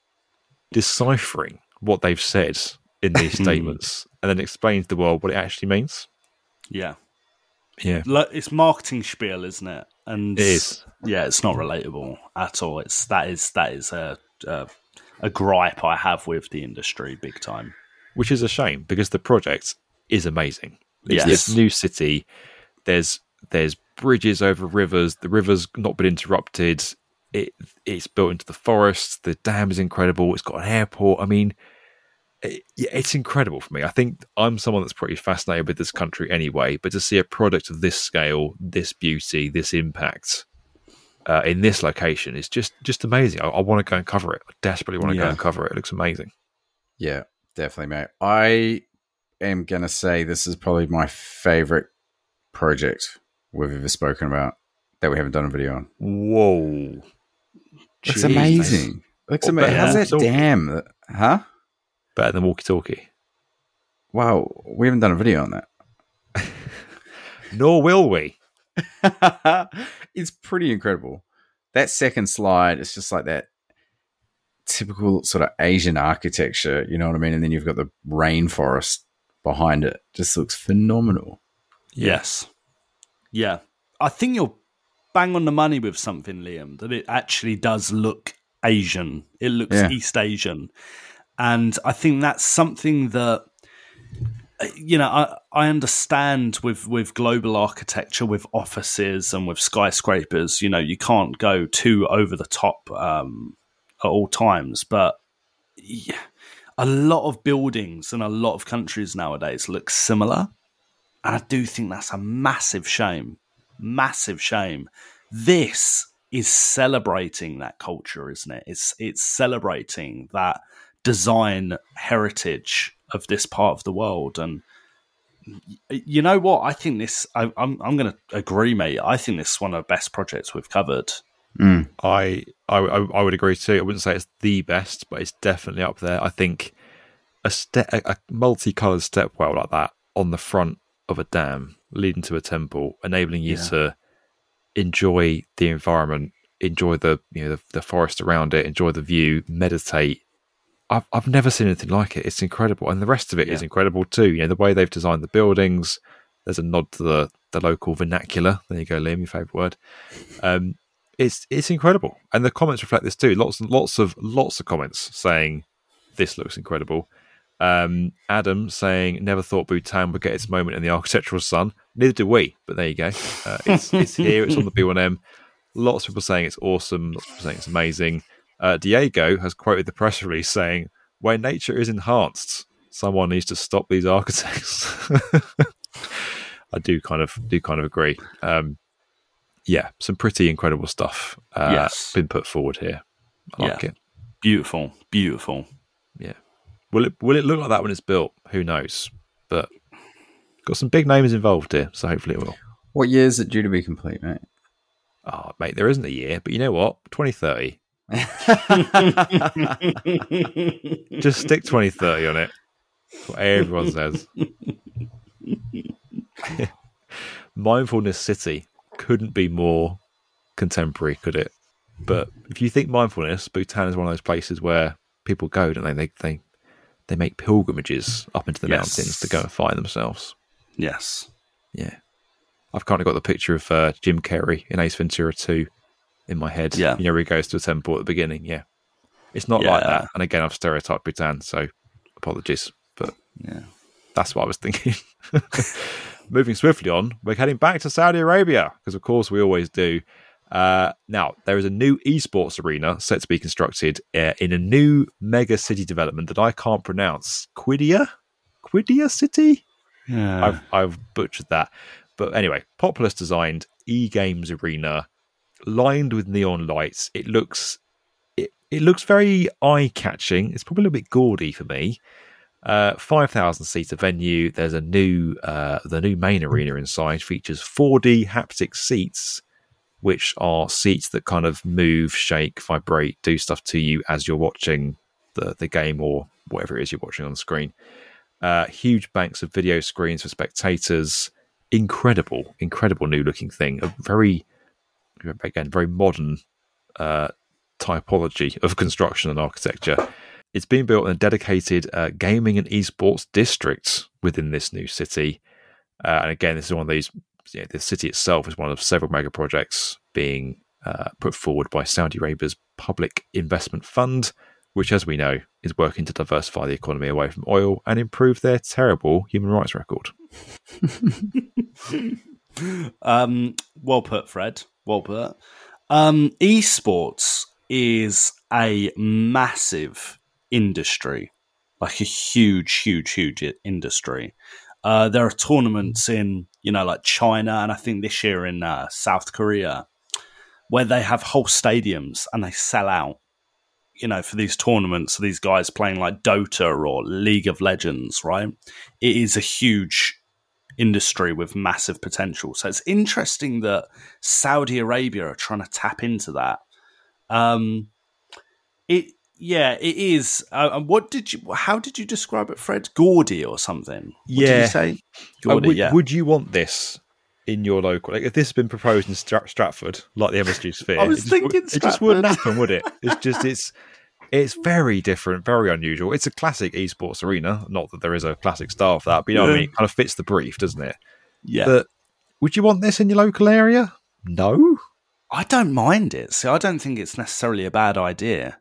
deciphering what they've said in these hmm. statements, and then explain to the world what it actually means. Yeah. Yeah, It's marketing spiel, isn't it? And It is. Yeah, it's not relatable at all. It's that is that is a a, a gripe I have with the industry, big time. which is a shame because the project is amazing. It's Yes. this new city. There's there's bridges over rivers. The river's not been interrupted. It it's built into the forest. The dam is incredible. It's got an airport. I mean, it, yeah, it's incredible for me. I think I'm someone that's pretty fascinated with this country anyway. But to see a product of this scale, this beauty, this impact. Uh, in this location is just just amazing. I, I want to go and cover it. I desperately want to go and cover it. It looks amazing. Yeah, definitely, mate. I am gonna say this is probably my favorite project we've ever spoken about that we haven't done a video on. Whoa! Jeez. amazing. Looks amazing. How's that Walkie-Talkie. dam? Huh? Better than walkie talkie. Wow, we haven't done a video on that. Nor will we. it's pretty incredible. That second slide, it's just like that typical sort of Asian architecture, you know what I mean? And then you've got the rainforest behind it. Just looks phenomenal. Yes. Yeah. I think you're bang on the money with something, Liam, that it actually does look Asian. It looks Yeah. East Asian. And I think that's something that you know, I, I understand with, with global architecture, with offices and with skyscrapers, you know, you can't go too over the top um, at all times. But yeah, a lot of buildings and a lot of countries nowadays look similar. And I do think that's a massive shame. Massive shame. This is celebrating that culture, isn't it? It's it's celebrating that design heritage of this part of the world. And you know what? I think this. I, I'm I'm going to agree, mate. I think this is one of the best projects we've covered. Mm. I, I I would agree too. I wouldn't say it's the best, but it's definitely up there. I think a ste- a, multicolored stepwell like that on the front of a dam leading to a temple, enabling you Yeah. to enjoy the environment, enjoy the you know the, the forest around it, enjoy the view, meditate. I've I've never seen anything like it. It's incredible, and the rest of it is Yeah. incredible too. You know the way they've designed the buildings. There's a nod to the the local vernacular. There you go, Liam, your favourite word. Um, it's it's incredible, and the comments reflect this too. Lots and lots of lots of comments saying this looks incredible. Um, Adam saying never thought Bhutan would get its moment in the architectural sun. Neither do we, but there you go. Uh, it's it's here. It's on the B1M. Lots of people saying it's awesome. Lots of people saying it's amazing. Uh, Diego has quoted the press release saying, "Where nature is enhanced, someone needs to stop these architects." I do kind of do kind of agree. Um, yeah, some pretty incredible stuff uh, Yes. been put forward here. I like Yeah. it. Beautiful, beautiful. Yeah. Will it will it look like that when it's built? Who knows? But got some big names involved here, so hopefully it will. What year is it due to be complete, mate? Oh, mate, there isn't a year, but you know what? 2030. Just stick 2030 on it. That's what everyone says. Mindfulness City couldn't be more contemporary, could it? But if you think mindfulness, Bhutan is one of those places where people go, don't they? They they, they make pilgrimages up into the Yes. mountains to go and find themselves. Yes. Yeah. I've kind of got the picture of uh, Jim Carrey in Ace Ventura 2 in my head. Yeah. You know, where he goes to a temple at the beginning. Yeah. It's not like that. And again, I've stereotyped Bhutan, so apologies. But Yeah. that's what I was thinking. Moving swiftly on, we're heading back to Saudi Arabia because, of course, we always do. Uh, now, there is a new esports arena set to be constructed uh, in a new mega city development that I can't pronounce. Qiddiya? Qiddiya City? Yeah. I've, I've butchered that. But anyway, Populous designed e games arena lined with neon lights. It looks it, it looks very eye catching. It's probably a little bit gaudy for me. Uh, Five thousand seater venue. There's a new uh, the new main arena inside features 4D haptic seats, which are seats that kind of move, shake, vibrate, do stuff to you as you're watching the the game or whatever it is you're watching on screen. Uh, huge banks of video screens for spectators. Incredible, incredible new looking thing. A very, again, very modern uh, typology of construction and architecture. It's been built in a dedicated uh, gaming and esports district within this new city. Uh, and again, this is one of these. You know, the city itself is one of several mega projects being uh, put forward by Saudi Arabia's Public Investment Fund, which, as we know, is working to diversify the economy away from oil and improve their terrible human rights record. Um, well put, Fred. Well put. Um, esports is a massive industry, like a huge, huge, huge industry. Uh, there are tournaments in, you know, like China, and I think this year in uh, South Korea, where they have whole stadiums and they sell out. You know, for these tournaments, these guys playing like Dota or League of Legends, right? It is a huge industry with massive potential. So it's interesting that Saudi Arabia are trying to tap into that. Um, it yeah, it is. Uh, and what did you? How did you describe it, Fred? Gaudy or something? What did Yeah. you say? Uh, would, yeah. would you want this in your local? Like, if this had been proposed in Stra- Stratford, like the MSG Sphere, I was it just, thinking it just wouldn't happen, would it? It's just it's it's very different, very unusual. It's a classic esports arena. Not that there is a classic style for that, but you know what I mean. It kind of fits the brief, doesn't it? yeah, But would you want this in your local area? No. I don't mind it. See, I don't think it's necessarily a bad idea,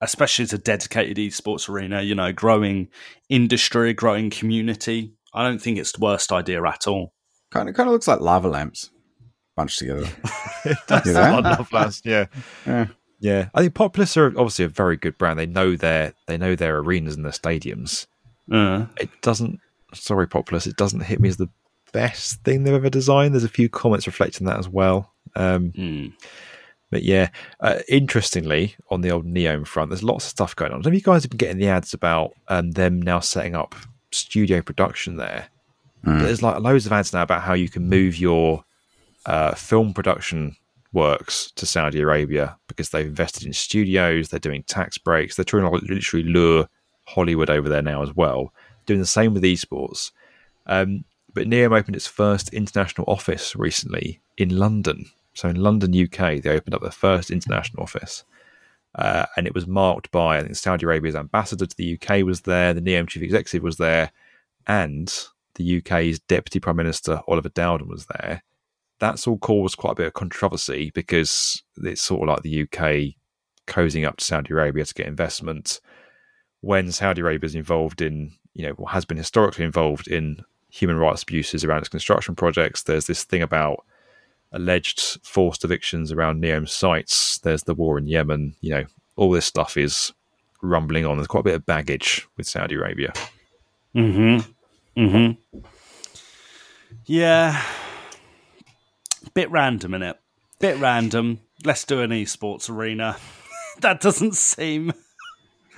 especially as a dedicated esports arena. You know, growing industry, growing community. I don't think it's the worst idea at all. Kind of, kind of looks like lava lamps bunched together. That's Yeah. what I love last. Yeah. Yeah. Yeah. I think Populous are obviously a very good brand. They know their they know their arenas and their stadiums. Uh, It doesn't sorry, Populous, it doesn't hit me as the best thing they've ever designed. There's a few comments reflecting that as well. Um, mm. But yeah, uh, interestingly, on the old Neom front, there's lots of stuff going on. Have you guys have been getting the ads about um, them now setting up studio production there? Hmm. There's like loads of ads now about how you can move your uh, film production works to Saudi Arabia because they've invested in studios. They're doing tax breaks. They're trying to literally lure Hollywood over there now as well. Doing the same with esports. Um, but Neom opened its first international office recently in London. So in London, UK, they opened up their first international office. Uh, and it was marked by, I think, Saudi Arabia's ambassador to the UK was there, the Neom chief executive was there, and the UK's deputy prime minister, Oliver Dowden, was there. That's all caused quite a bit of controversy because it's sort of like the UK cozying up to Saudi Arabia to get investment when Saudi Arabia is involved in, you know, what has been historically involved in human rights abuses around its construction projects. There's this thing about alleged forced evictions around Neom sites. There's the war in Yemen. You know, all this stuff is rumbling on. There's quite a bit of baggage with Saudi Arabia. Mm-hmm. Mm-hmm. Yeah. Bit random, in it? Bit random. Let's do an esports arena. that doesn't seem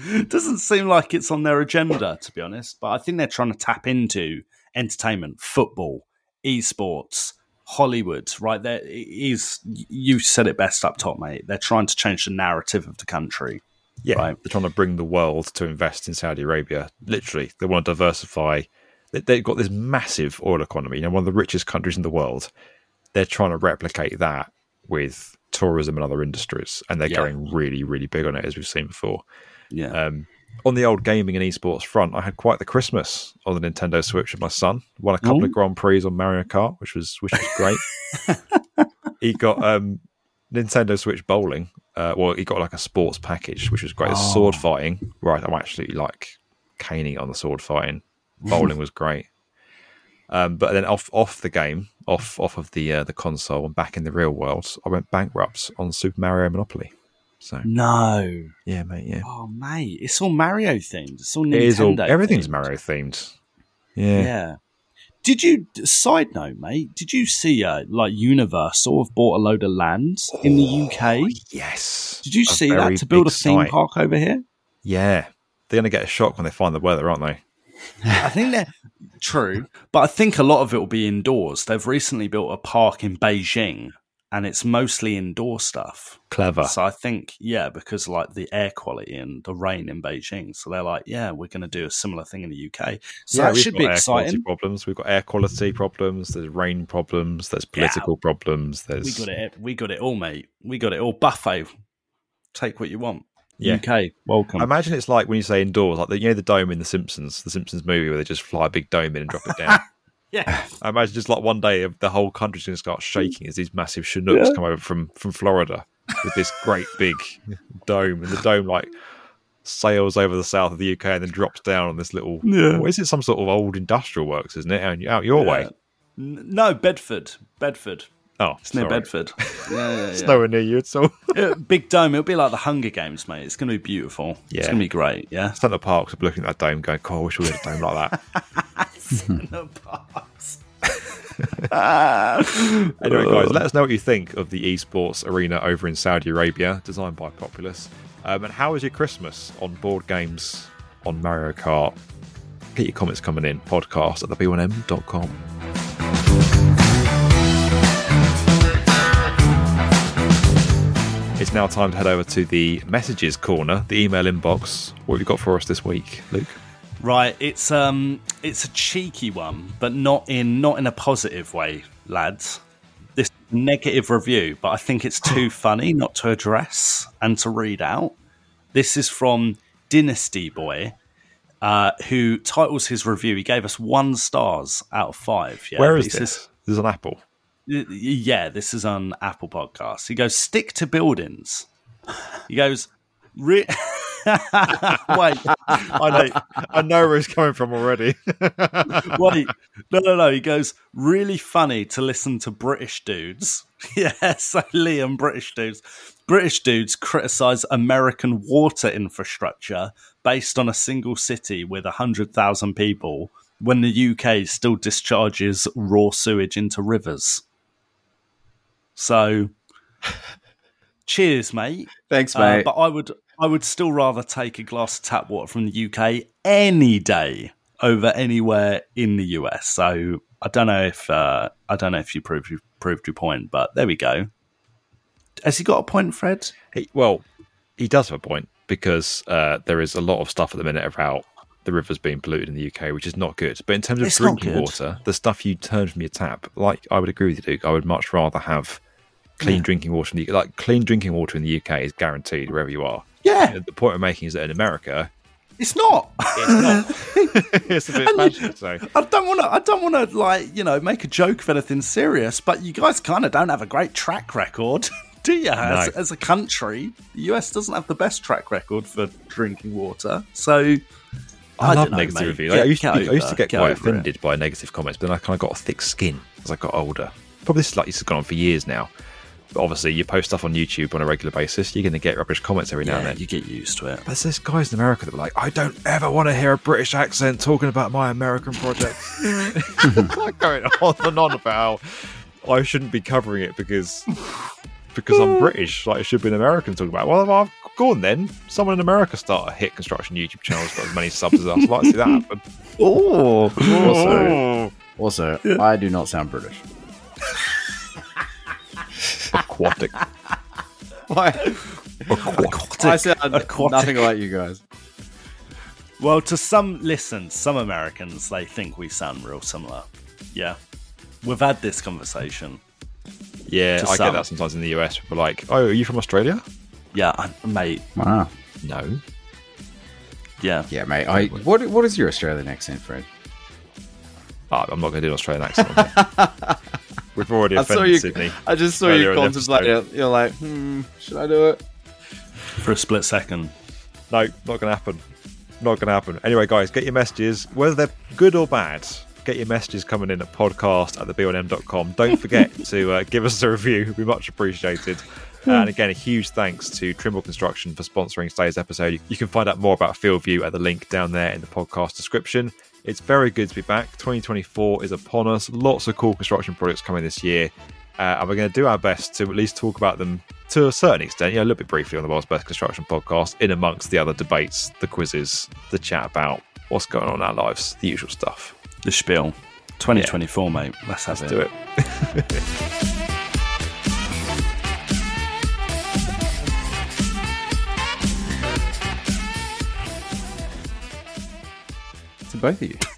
doesn't seem like it's on their agenda, to be honest. But I think they're trying to tap into entertainment, football, esports, Hollywood. Right There is. You said it best up top, mate. They're trying to change the narrative of the country. Yeah, Right. they're trying to bring the world to invest in Saudi Arabia. Literally, they want to diversify. They- They've got this massive oil economy, you know, one of the richest countries in the world. They're trying to replicate that with tourism and other industries, and they're Yeah. going really, really big on it, as we've seen before. Yeah. Um, on the old gaming and esports front, I had quite the Christmas on the Nintendo Switch with my son. Won a couple of Grand Prix on Mario Kart, which was which was great. he got um, Nintendo Switch bowling. Uh, well, he got like a sports package, which was great. It's Sword fighting, right? I'm actually like caning on the sword fighting. Bowling was great. Um, but then off off the game, off off of the uh, the console, and back in the real world, I went bankrupt on Super Mario Monopoly. So no. yeah, mate, yeah. Oh, mate. It's all Mario themed. It's all Nintendo. It is all everything's themed. Mario themed. Yeah. Yeah. Did you? Side note, mate. Did you see? Uh, like Universal have bought a load of lands in the UK. Yes. Did you A see that to build a theme site. park over here? Yeah. They're going to get a shock when they find the weather, aren't they? I think they're true, but I think a lot of it will be indoors. They've recently built a park in Beijing, and it's mostly indoor stuff. Clever. So I think, yeah, because like the air quality and the rain in Beijing, so they're like, yeah, we're going to do a similar thing in the UK. So that we've should be exciting. Problems. We've got air quality problems. There's rain problems. There's political problems. There's We got it. We got it all, mate. We got it all. Buffet. Take what you want. Yeah. UK. Welcome. I imagine it's like when you say indoors, like the, you know the dome in the Simpsons, the Simpsons movie, where they just fly a big dome in and drop it down. yeah. I imagine just like one day the whole country's going to start shaking as these massive Chinooks Yeah. come over from from Florida with this great big dome, and the dome like sails over the south of the UK and then drops down on this little. Yeah. What is it? Some sort of old industrial works, isn't it? Out, out your way. No, Bedford. Bedford. Oh, It's near. Bedford. Yeah, yeah, It's nowhere near you at all. Big dome. It'll be like the Hunger Games, mate. It's going to be beautiful. Yeah. It's going to be great. Yeah. Center Parcs are looking at that dome, going, "God, I wish we had a dome like that." Center Parcs. Anyway, guys, let us know what you think of the esports arena over in Saudi Arabia, designed by Populous. Um, and how was your Christmas on board games on Mario Kart? Get your comments coming in. Podcast at theb1m.com. It's now time to head over to the messages corner, the email inbox. What have you got for us this week, Luke? Right. It's um, it's a cheeky one, but not in not in a positive way, lads. This negative review, but I think it's too funny not to address and to read out. This is from DynastyBoy, uh, who titles his review. He gave us one stars out of five. Yeah, Where is this? This is an Apple. Yeah, this is on Apple Podcasts. He goes, stick to buildings. He goes, re- wait, I know, I know where it's coming from already. wait, no, no, no. He goes, really funny to listen to British dudes. yeah, so Liam, British dudes. British dudes criticize American water infrastructure based on a single city with 100,000 people when the UK still discharges raw sewage into rivers. So, cheers, mate. Thanks, Uh, mate. but I would, I would still rather take a glass of tap water from the UK any day over anywhere in the US. So I don't know if uh, I don't know if you proved you proved your point, but there we go. Has he got a point, Fred? He, well, he does have a point because uh, there is a lot of stuff at the minute about the rivers being polluted in the UK, which is not good. But in terms of It's drinking water, the stuff you turn from your tap, like I would agree with you, Duke. I would much rather have clean Yeah. drinking water. In the, like clean drinking water in the UK is guaranteed wherever you are. Yeah, The point I'm making is that in America, it's not. it's not. it's a bit fashion, so I don't want to. I don't want to like you know make a joke of anything serious, but you guys kind of don't have a great track record, do you? As, No. as a country, the US doesn't have the best track record for drinking water. So I, love don't know, negative mate. reviews. Get- I, used to get be, I used to get get quite over it. offended by negative comments, but then I kind of got a thick skin as I got older. Probably this is like this has gone on for years now. But obviously, you post stuff on YouTube on a regular basis, you're going to get rubbish comments every now and then. you get used to it. But there's this guys in America that were like, I don't ever want to hear a British accent talking about my American project. like going on and on about how I shouldn't be covering it because because I'm British. Like it should be an American talking about. it. Well, I've gone then. Someone in America start a hit construction YouTube channel that's got as many subs as us. I'd like to see that happen. Oh, Also, oh. also, I do not sound British. Aquatic. Why? aquatic. I sound Aquatic. nothing like you guys. Well, to some, listen, some Americans, they think we sound real similar. Yeah. We've had this conversation. Yeah, I some. get that sometimes in the US. People are like, "Oh, are you from Australia?" Yeah, I- mate. Wow. No. Yeah. Yeah, mate. I what what is your Australian accent, Fred? Oh, I'm not going to do an Australian accent. on here. We've already I saw offended you. Sydney. I just saw you contemplate it. You're like, hmm, should I do it? For a split second. No, not going to happen. Not going to happen. Anyway, guys, get your messages, whether they're good or bad. Get your messages coming in at podcast at theb1m.com. Don't forget to uh, give us a review. It'd be much appreciated. And again, a huge thanks to Trimble Construction for sponsoring today's episode. You, you can find out more about Field View at the link down there in the podcast description. It's very good to be back. 2024 is upon us. Lots of cool construction projects coming this year. Uh, and we're going to do our best to at least talk about them to a certain extent, you know, a little bit briefly on the World's Best Construction podcast, in amongst the other debates, the quizzes, the chat about what's going on in our lives, the usual stuff. The spiel. 2024, mate. Let's have Let's it. do it. both of you.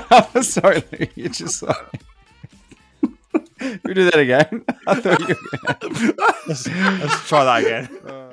Sorry, Lou, you just like. we do that again. I thought you. let's, let's try that again. Uh,